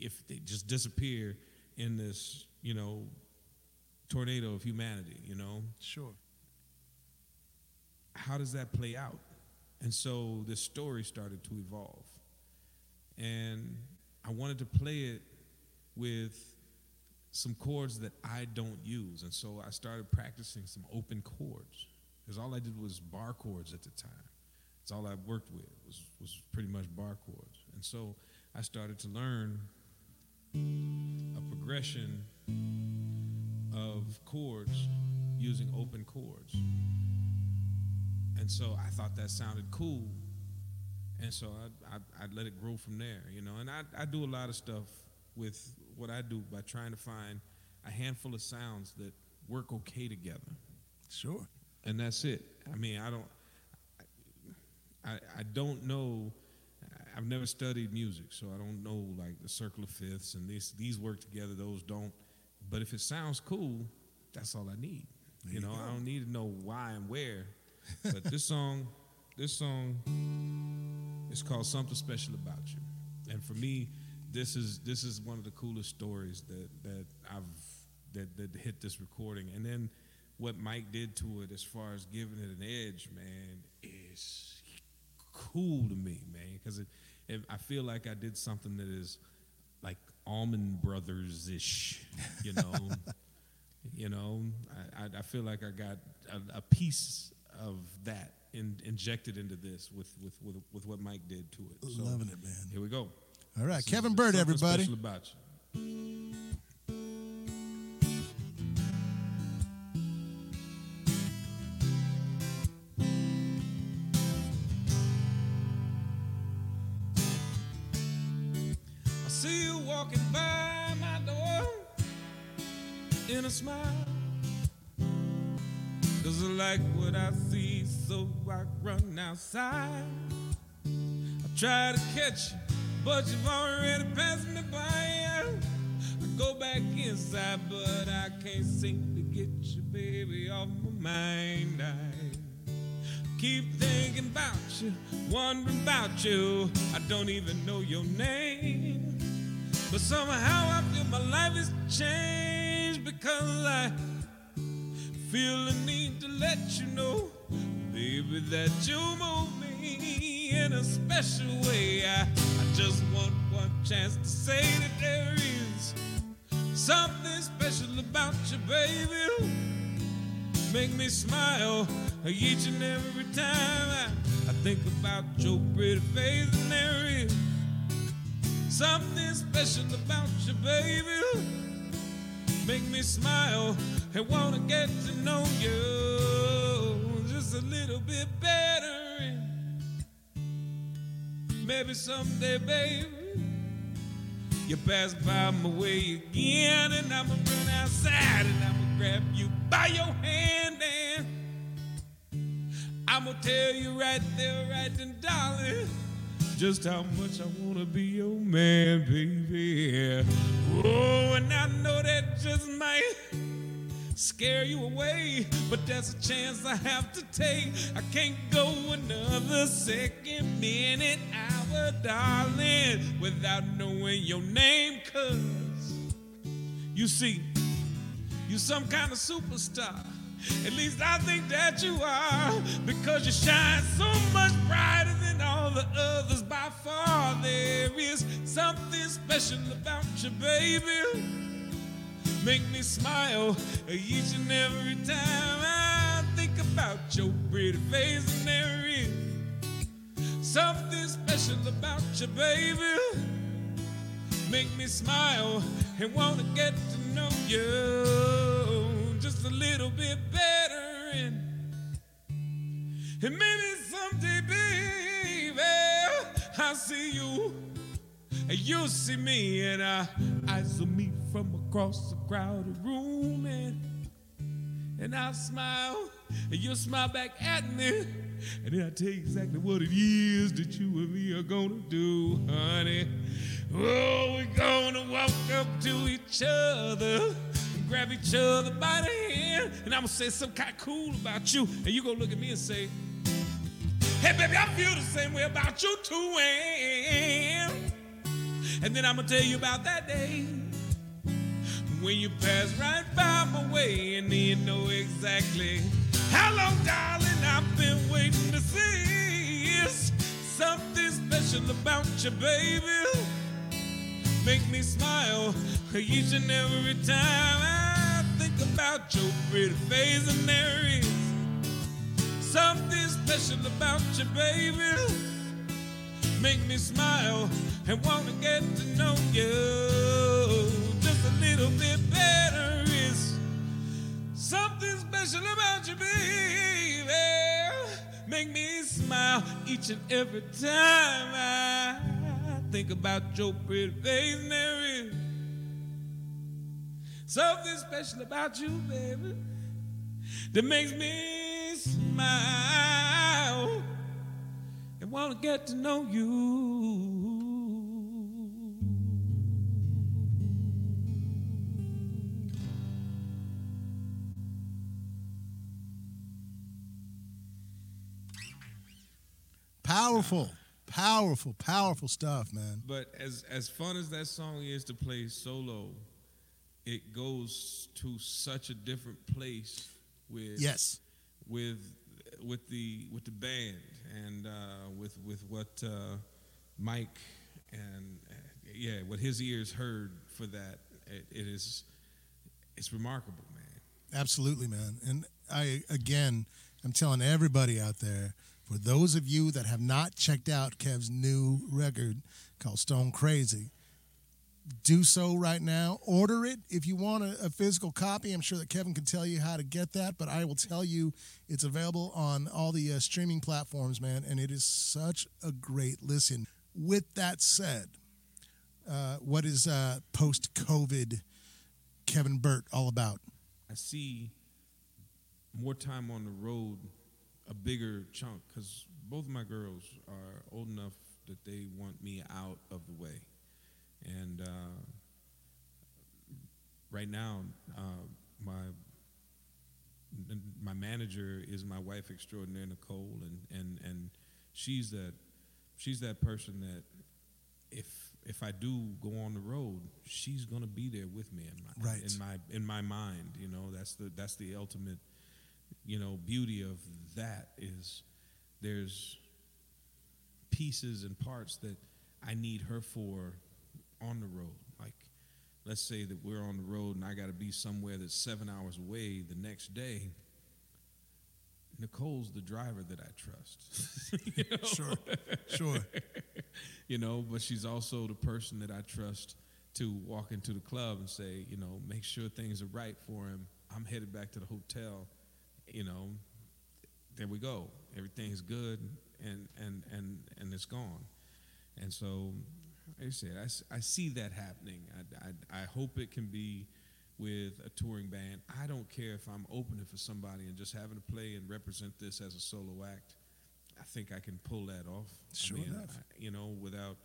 if they just disappear in this, you know, tornado of humanity, you know? Sure. how does that play out? And so this story started to evolve. And I wanted to play it with some chords that I don't use. And so I started practicing some open chords. Because all I did was bar chords at the time. That's all I worked with was, was pretty much bar chords. And so I started to learn a progression of chords using open chords. And so I thought that sounded cool. And so I, I, I let it grow from there, you know. And I, I do a lot of stuff with what I do by trying to find a handful of sounds that work okay together. Sure. And that's it. I mean, I don't, I, I don't know. I've never studied music, so I don't know like the circle of fifths and these these work together. Those don't. But if it sounds cool, that's all I need. There you know. I don't need to know why and where. But this song, this song, is called "Something Special About You," and for me, this is this is one of the coolest stories that that I've that that hit this recording. And then what Mike did to it, as far as giving it an edge, man, is cool to me, man, because it, it, I feel like I did something that is like Allman Brothers ish, you know. you know, I, I, I feel like I got a, a piece of that in, injected into this with, with, with, with what Mike did to it. So Loving it, man. here we go. All right, is Kevin Burt, everybody. Special about you. I see you walking by my door in a smile. I like what I see, so I run outside. I try to catch you, but you've already passed me by. I go back inside, but I can't seem to get you, baby, off my mind. I keep thinking about you, wondering about you. I don't even know your name. But somehow I feel my life has changed because I feel the need to let you know, baby, that you move me in a special way. I, I just want one chance to say that there is something special about you, baby. Make me smile each and every time. I I think about your pretty face, and there is something special about you, baby. Make me smile and wanna get to know you just a little bit better. Maybe someday, baby, you pass by my way again, and I'ma run outside and I'ma grab you by your hand and I'ma tell you right there, right then, darling, just how much I wanna be your man, baby. Oh, and I know that just might scare you away, but there's a chance I have to take. I can't go another second, minute, hour, darling, without knowing your name, cause you see, you're some kind of superstar. At least I think that you are, because you shine so much brighter than all the others by far. There is something special about you, baby. Make me smile each and every time I think about your pretty face, and there is something special about you, baby. Make me smile and wanna get to know you just a little bit better. And, and maybe someday, baby, I'll see you and you'll see me, and our eyes will meet from across the crowded room. And, and I'll smile, and you'll smile back at me. And then I'll tell you exactly what it is that you and me are gonna do, honey. Oh, we're gonna walk up to each other grab each other by the hand. And I'm gonna say something kind of cool about you. And you gonna look at me and say, Hey, baby, I feel the same way about you too. And, and then I'm gonna tell you about that day when you pass right by my way. And you know exactly how long, darling, I've been waiting to see. It's something special about you, baby make me smile each and every time I think about your pretty face. And there is something special about you, baby. Make me smile and wanna get to know you little bit better. Is something special about you, baby. Make me smile each and every time I think about your pretty face, is something special about you, baby, that makes me smile and want to get to know you. Powerful, powerful, powerful stuff, man. But as as fun as that song is to play solo, it goes to such a different place with Yes. with with the with the band and uh, with with what uh, Mike and uh, yeah what his ears heard for that it, it is it's remarkable, man. Absolutely, man. And I again, I'm telling everybody out there, for those of you that have not checked out Kev's new record called Stone Crazy, do so right now. Order it if you want a, a physical copy. I'm sure that Kevin can tell you how to get that, but I will tell you it's available on all the uh, streaming platforms, man, and it is such a great listen. With that said, uh, what is uh, post COVID Kevin Burt all about? I see more time on the road, a bigger chunk, because both of my girls are old enough that they want me out of the way. And uh, right now, uh, my my manager is my wife extraordinaire, Nicole, and, and, and she's that she's that person that if if I do go on the road, she's gonna be there with me in my Right. in my in my mind. You know, that's the that's the ultimate, you know, beauty of that is there's pieces and parts that I need her for on the road. Like, let's say that we're on the road and I got to be somewhere that's seven hours away the next day. Nicole's the driver that I trust. You know? Sure, sure. you know, but she's also the person that I trust to walk into the club and say, you know, make sure things are right for him. I'm headed back to the hotel. You know, there we go. Everything's good, and and and and it's gone. And so, like I said, I, I see that happening. I, I, I hope it can be with a touring band. I don't care if I'm opening for somebody and just having to play and represent this as a solo act. I think I can pull that off. Sure I mean, enough. I- you know, without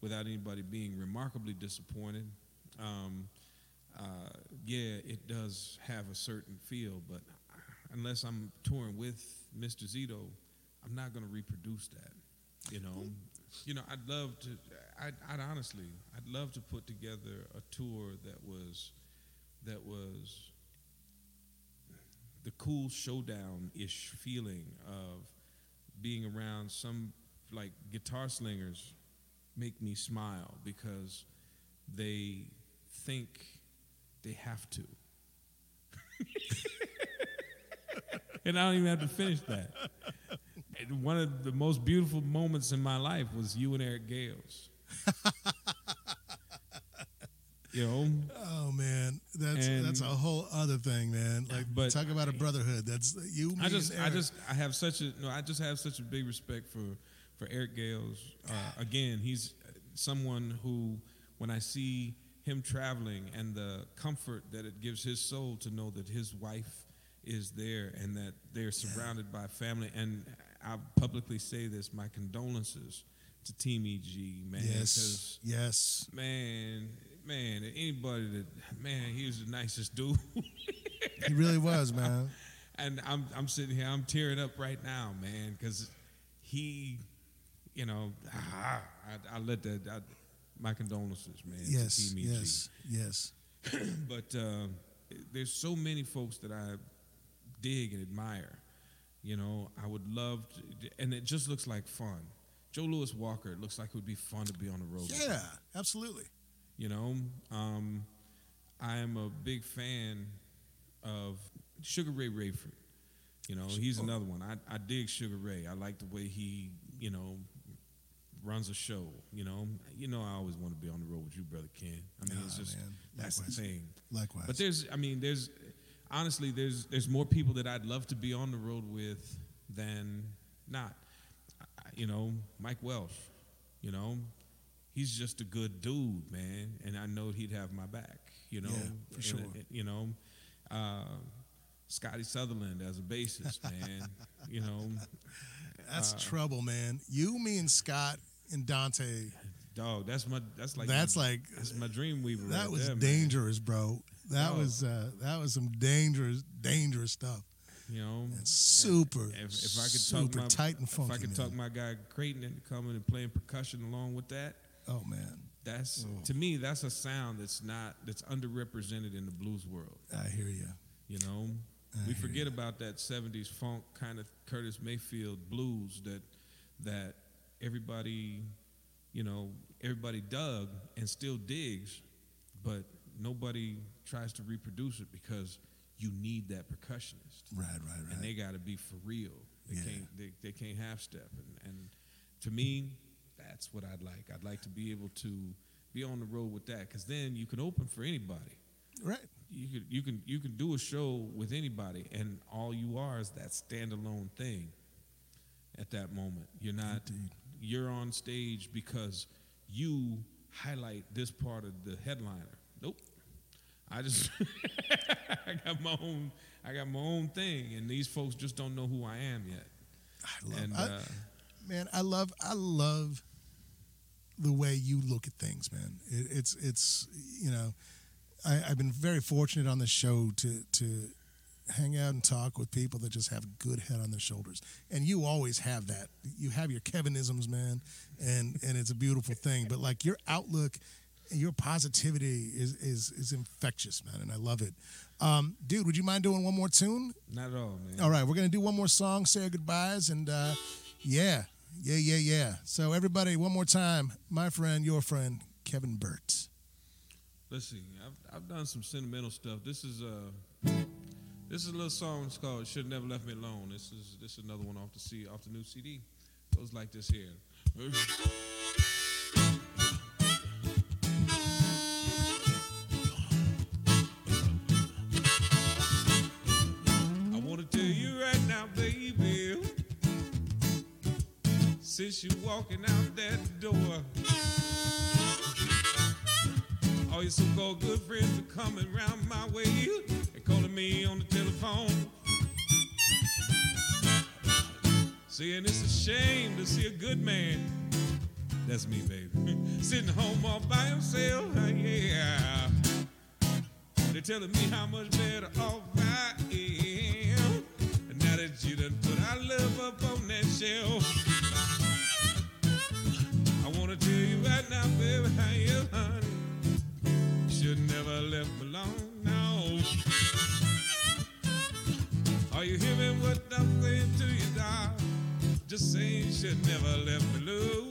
without anybody being remarkably disappointed. Um, uh, yeah, it does have a certain feel, but unless I'm touring with Mr. Zito, I'm not going to reproduce that. You know, hmm. you know, I'd love to. I'd, I'd honestly, I'd love to put together a tour that was that was the cool showdown ish feeling of being around some like guitar slingers make me smile because they think they have to. and I don't even have to finish that. And one of the most beautiful moments in my life was you and Eric Gales. you know, Oh man, that's And- that's a whole other thing, man. Like, But- talk about a brotherhood. That's you. Me, I just, I just, I have such a no. I just have such a big respect for for Eric Gales. Uh, again, he's someone who, when I see him traveling and the comfort that it gives his soul to know that his wife is there and that they're surrounded by family. And I publicly say this: my condolences to Team EG, man. yes, yes. man, man, anybody that man, he was the nicest dude. He really was, man. and I'm I'm sitting here, I'm tearing up right now, man, because he, you know, ah, I, I let that. I, my condolences, man. to Yes, Team EG. yes, yes. But uh, there's so many folks that I dig and admire. You know, I would love, to, and it just looks like fun. Joe Louis Walker, it looks like it would be fun to be on the road. with. Yeah, absolutely. You know, um, I am a big fan of Sugaray Rayford. You know, he's another one. I, I dig Sugar Ray. I like the way he, you know, runs a show. You know, you know, I always want to be on the road with you, brother Ken. I mean, it's Ah, just man. that's the thing. Likewise. But there's, I mean, there's honestly, there's there's more people that I'd love to be on the road with than not. I- You know, Mike Welch. You know, he's just a good dude, man, and I know he'd have my back. You know, Yeah, for sure. uh, You know, uh, Scotty Sutherland as a bassist, man. you know, that's uh, trouble, man. You, me, and Scott and Dante. dog. That's my. That's like. that's my, like That's my dream weaver. that right was there, man. dangerous, bro. That was uh, that was some dangerous, dangerous stuff. You know, And super, If, if I could super talk my, tight and funky. if I could man. talk my guy Creighton into coming and playing percussion along with that, oh man, that's Oh. to me that's a sound that's not that's underrepresented in the blues world. I hear you. You know, I we forget about that '70s funk kind of Curtis Mayfield blues that that everybody, you know, everybody dug and still digs, but nobody tries to reproduce it because you need that percussionist Right, right, right. and they got to be for real. They Yeah. can't they, they can't half step. And, and to me, that's what I'd like. I'd like to be able to be on the road with that because then you can open for anybody. right. You could you can you can do a show with anybody, and all you are is that standalone thing. At that moment, you're not Indeed. you're on stage because you highlight this part of the headliner. Nope. I just I got my own I got my own thing, and these folks just don't know who I am yet. I love, And I- uh, man. I love, I love the way you look at things, man. It, it's, it's, you know, I, I've been very fortunate on this show to to hang out and talk with people that just have a good head on their shoulders, and you always have that. You have your Kevinisms, man, and and it's a beautiful thing. But like your outlook. Your positivity is, is is infectious, man, and I love it. Um, dude, would you mind doing one more tune? not at all, man. All right, we're gonna do one more song, say our goodbyes, and uh, yeah, yeah, yeah, yeah. So everybody, one more time, my friend, your friend, Kevin Burt. Let's see. I've, I've done some sentimental stuff. This is uh, This is a little song. It's called "Should Never Left Me Alone." This is this is another one off the C off the new CD. Goes like this here. Since you're walking out that door, all your so-called good friends are coming round my way and calling me on the telephone. Saying it's a shame to see a good man. That's me, baby. Sitting home all by himself. Yeah. They're telling me how much better off I am. And now that you done put our love up on that shelf. Just saying she never left me alone.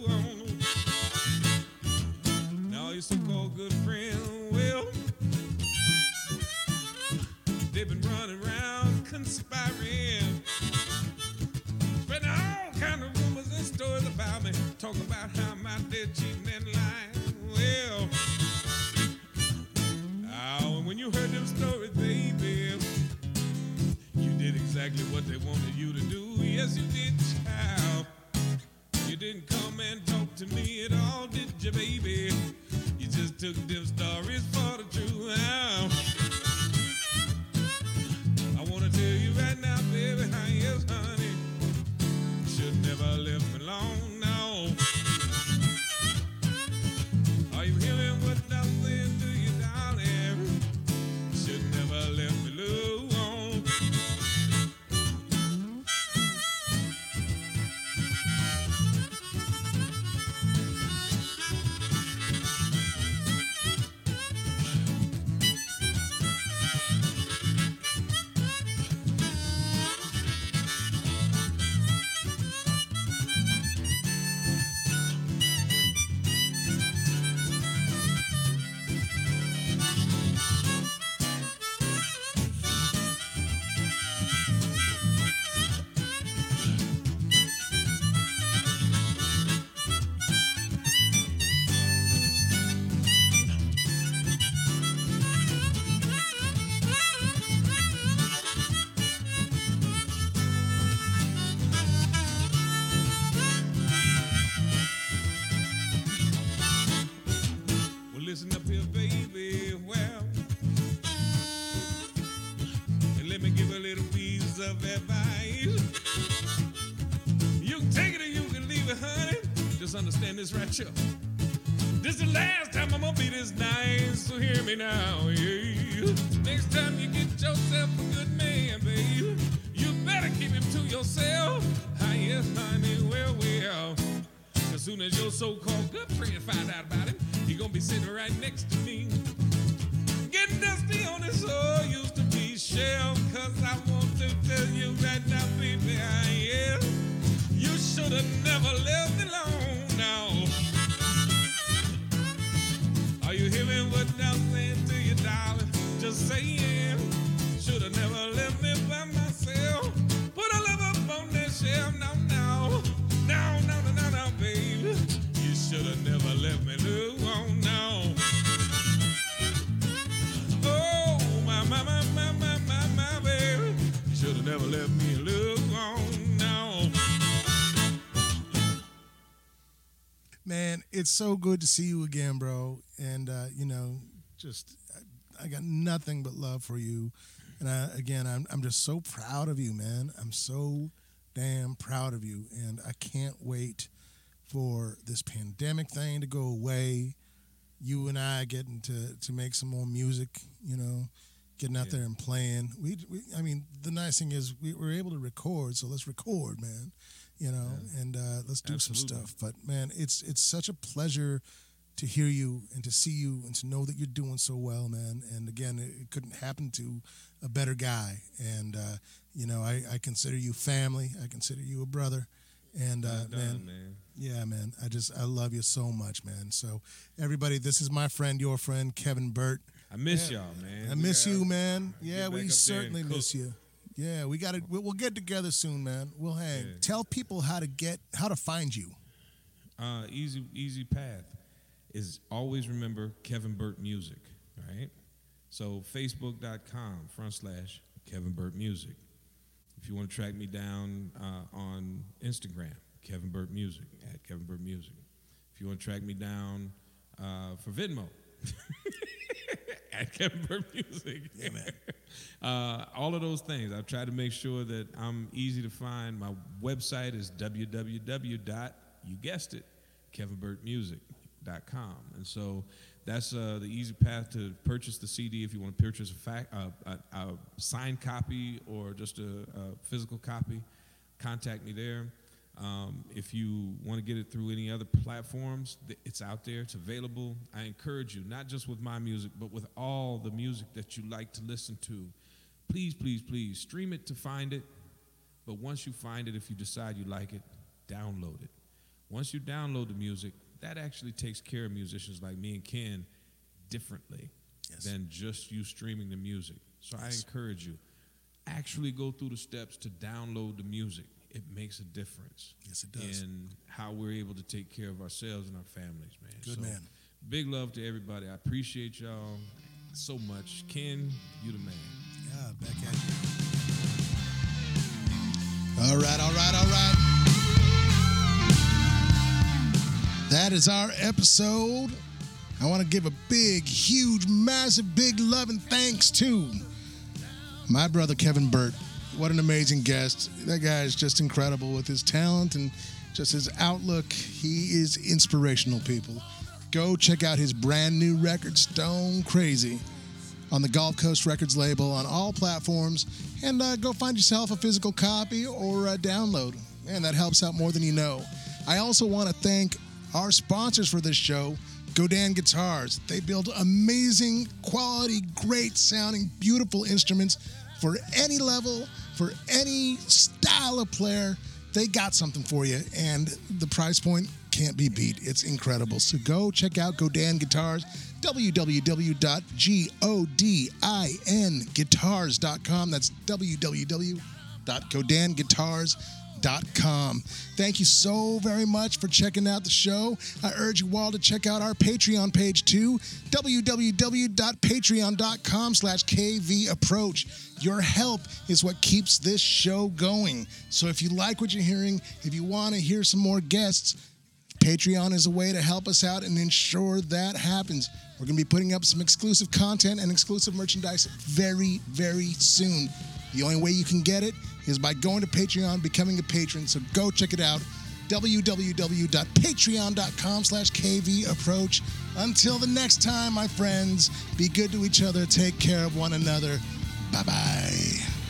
Understand this right. This is the last time I'm gonna be this nice, so hear me now. Yeah. Next time you get yourself a good man, baby, you better keep him to yourself. Ah, yes, honey, well, well. As soon as your so-called good friend find out about him, he gonna be sitting right next to me. Getting dusty on his soul used to be shell, cause I want to tell you right now, baby, I am. You should have never left alone What I'm saying to you, darling? Just saying, should have never left Man, it's so good to see you again, bro. And uh, you know, just I, I got nothing but love for you. And I, again, I'm I'm just so proud of you, man. I'm so damn proud of you, and I can't wait for this pandemic thing to go away. You and I getting to to make some more music, you know, getting out Yeah. there and playing. We, we, I mean, the nice thing is we were able to record, so let's record, man. You know, and uh, let's do some stuff. But man, it's it's such a pleasure to hear you and to see you and to know that you're doing so well, man. And again, it, couldn't happen to a better guy. And uh, you know, I, I consider you family. I consider you a brother. And uh, done, man, man. yeah, man. I just I love you so much, man. So everybody, this is my friend, your friend, Kevin Burt. I miss y'all, man. I miss you, man. Yeah, we up there and certainly miss you. Yeah, we got to. We'll get together soon, man. We'll hang. Yeah. Tell people how to get how to find you. Uh, easy, easy path is always remember Kevin Burt Music, right? So facebook.com front slash Kevin Burt Music. If you want to track me down uh, on Instagram, Kevin Burt Music at Kevin Burt Music. If you want to track me down uh, for Venmo, at Kevin Burt Music. Yeah, man. Uh, all of those things. I've tried to make sure that I'm easy to find. My website is www. You guessed it, kevinburtmusic.com. And so that's uh, the easy path to purchase the CD if you want to purchase a, fac- uh, a, a signed copy or just a, a physical copy. Contact me there. Um, if you want to get it through any other platforms, it's out there. It's available. I encourage you, not just with my music, but with all the music that you like to listen to. Please, please, please stream it to find it. But once you find it, if you decide you like it, download it. Once you download the music, that actually takes care of musicians like me and Ken differently Yes. than just you streaming the music. So I encourage you, actually go through the steps to download the music. It makes a difference Yes, it does. in how we're able to take care of ourselves and our families, man. Good So, man. Big love to everybody. I appreciate y'all so much. Ken, you the man. Yeah, back at you. All right, all right, all right. That is our episode. I want to give a big, huge, massive, big love and thanks to my brother Kevin Burt. What an amazing guest. That guy is just incredible with his talent and just his outlook. He is inspirational, people. Go check out his brand new record, Stone Crazy on the Gulf Coast Records label on all platforms, and uh, go find yourself a physical copy or a download. Man, that helps out more than you know. I also want to thank our sponsors for this show, Godin Guitars. They build amazing, quality, great sounding, beautiful instruments for any level, for any style of player. They got something for you, and the price point can't be beat. It's incredible. So go check out Godin Guitars, www.godinguitars.com. That's www.godinguitars.com. Thank you so very much for checking out the show. I urge you all to check out our Patreon page too, www.patreon.com slash kvapproach. Your help is what keeps this show going. So if you like what you're hearing, if you want to hear some more guests, Patreon is a way to help us out and ensure that happens. We're going to be putting up some exclusive content and exclusive merchandise very, very soon. The only way you can get it is by going to Patreon, becoming a patron. So go check it out. www.patreon.com slash kvapproach. Until the next time, my friends, be good to each other. Take care of one another. Bye-bye.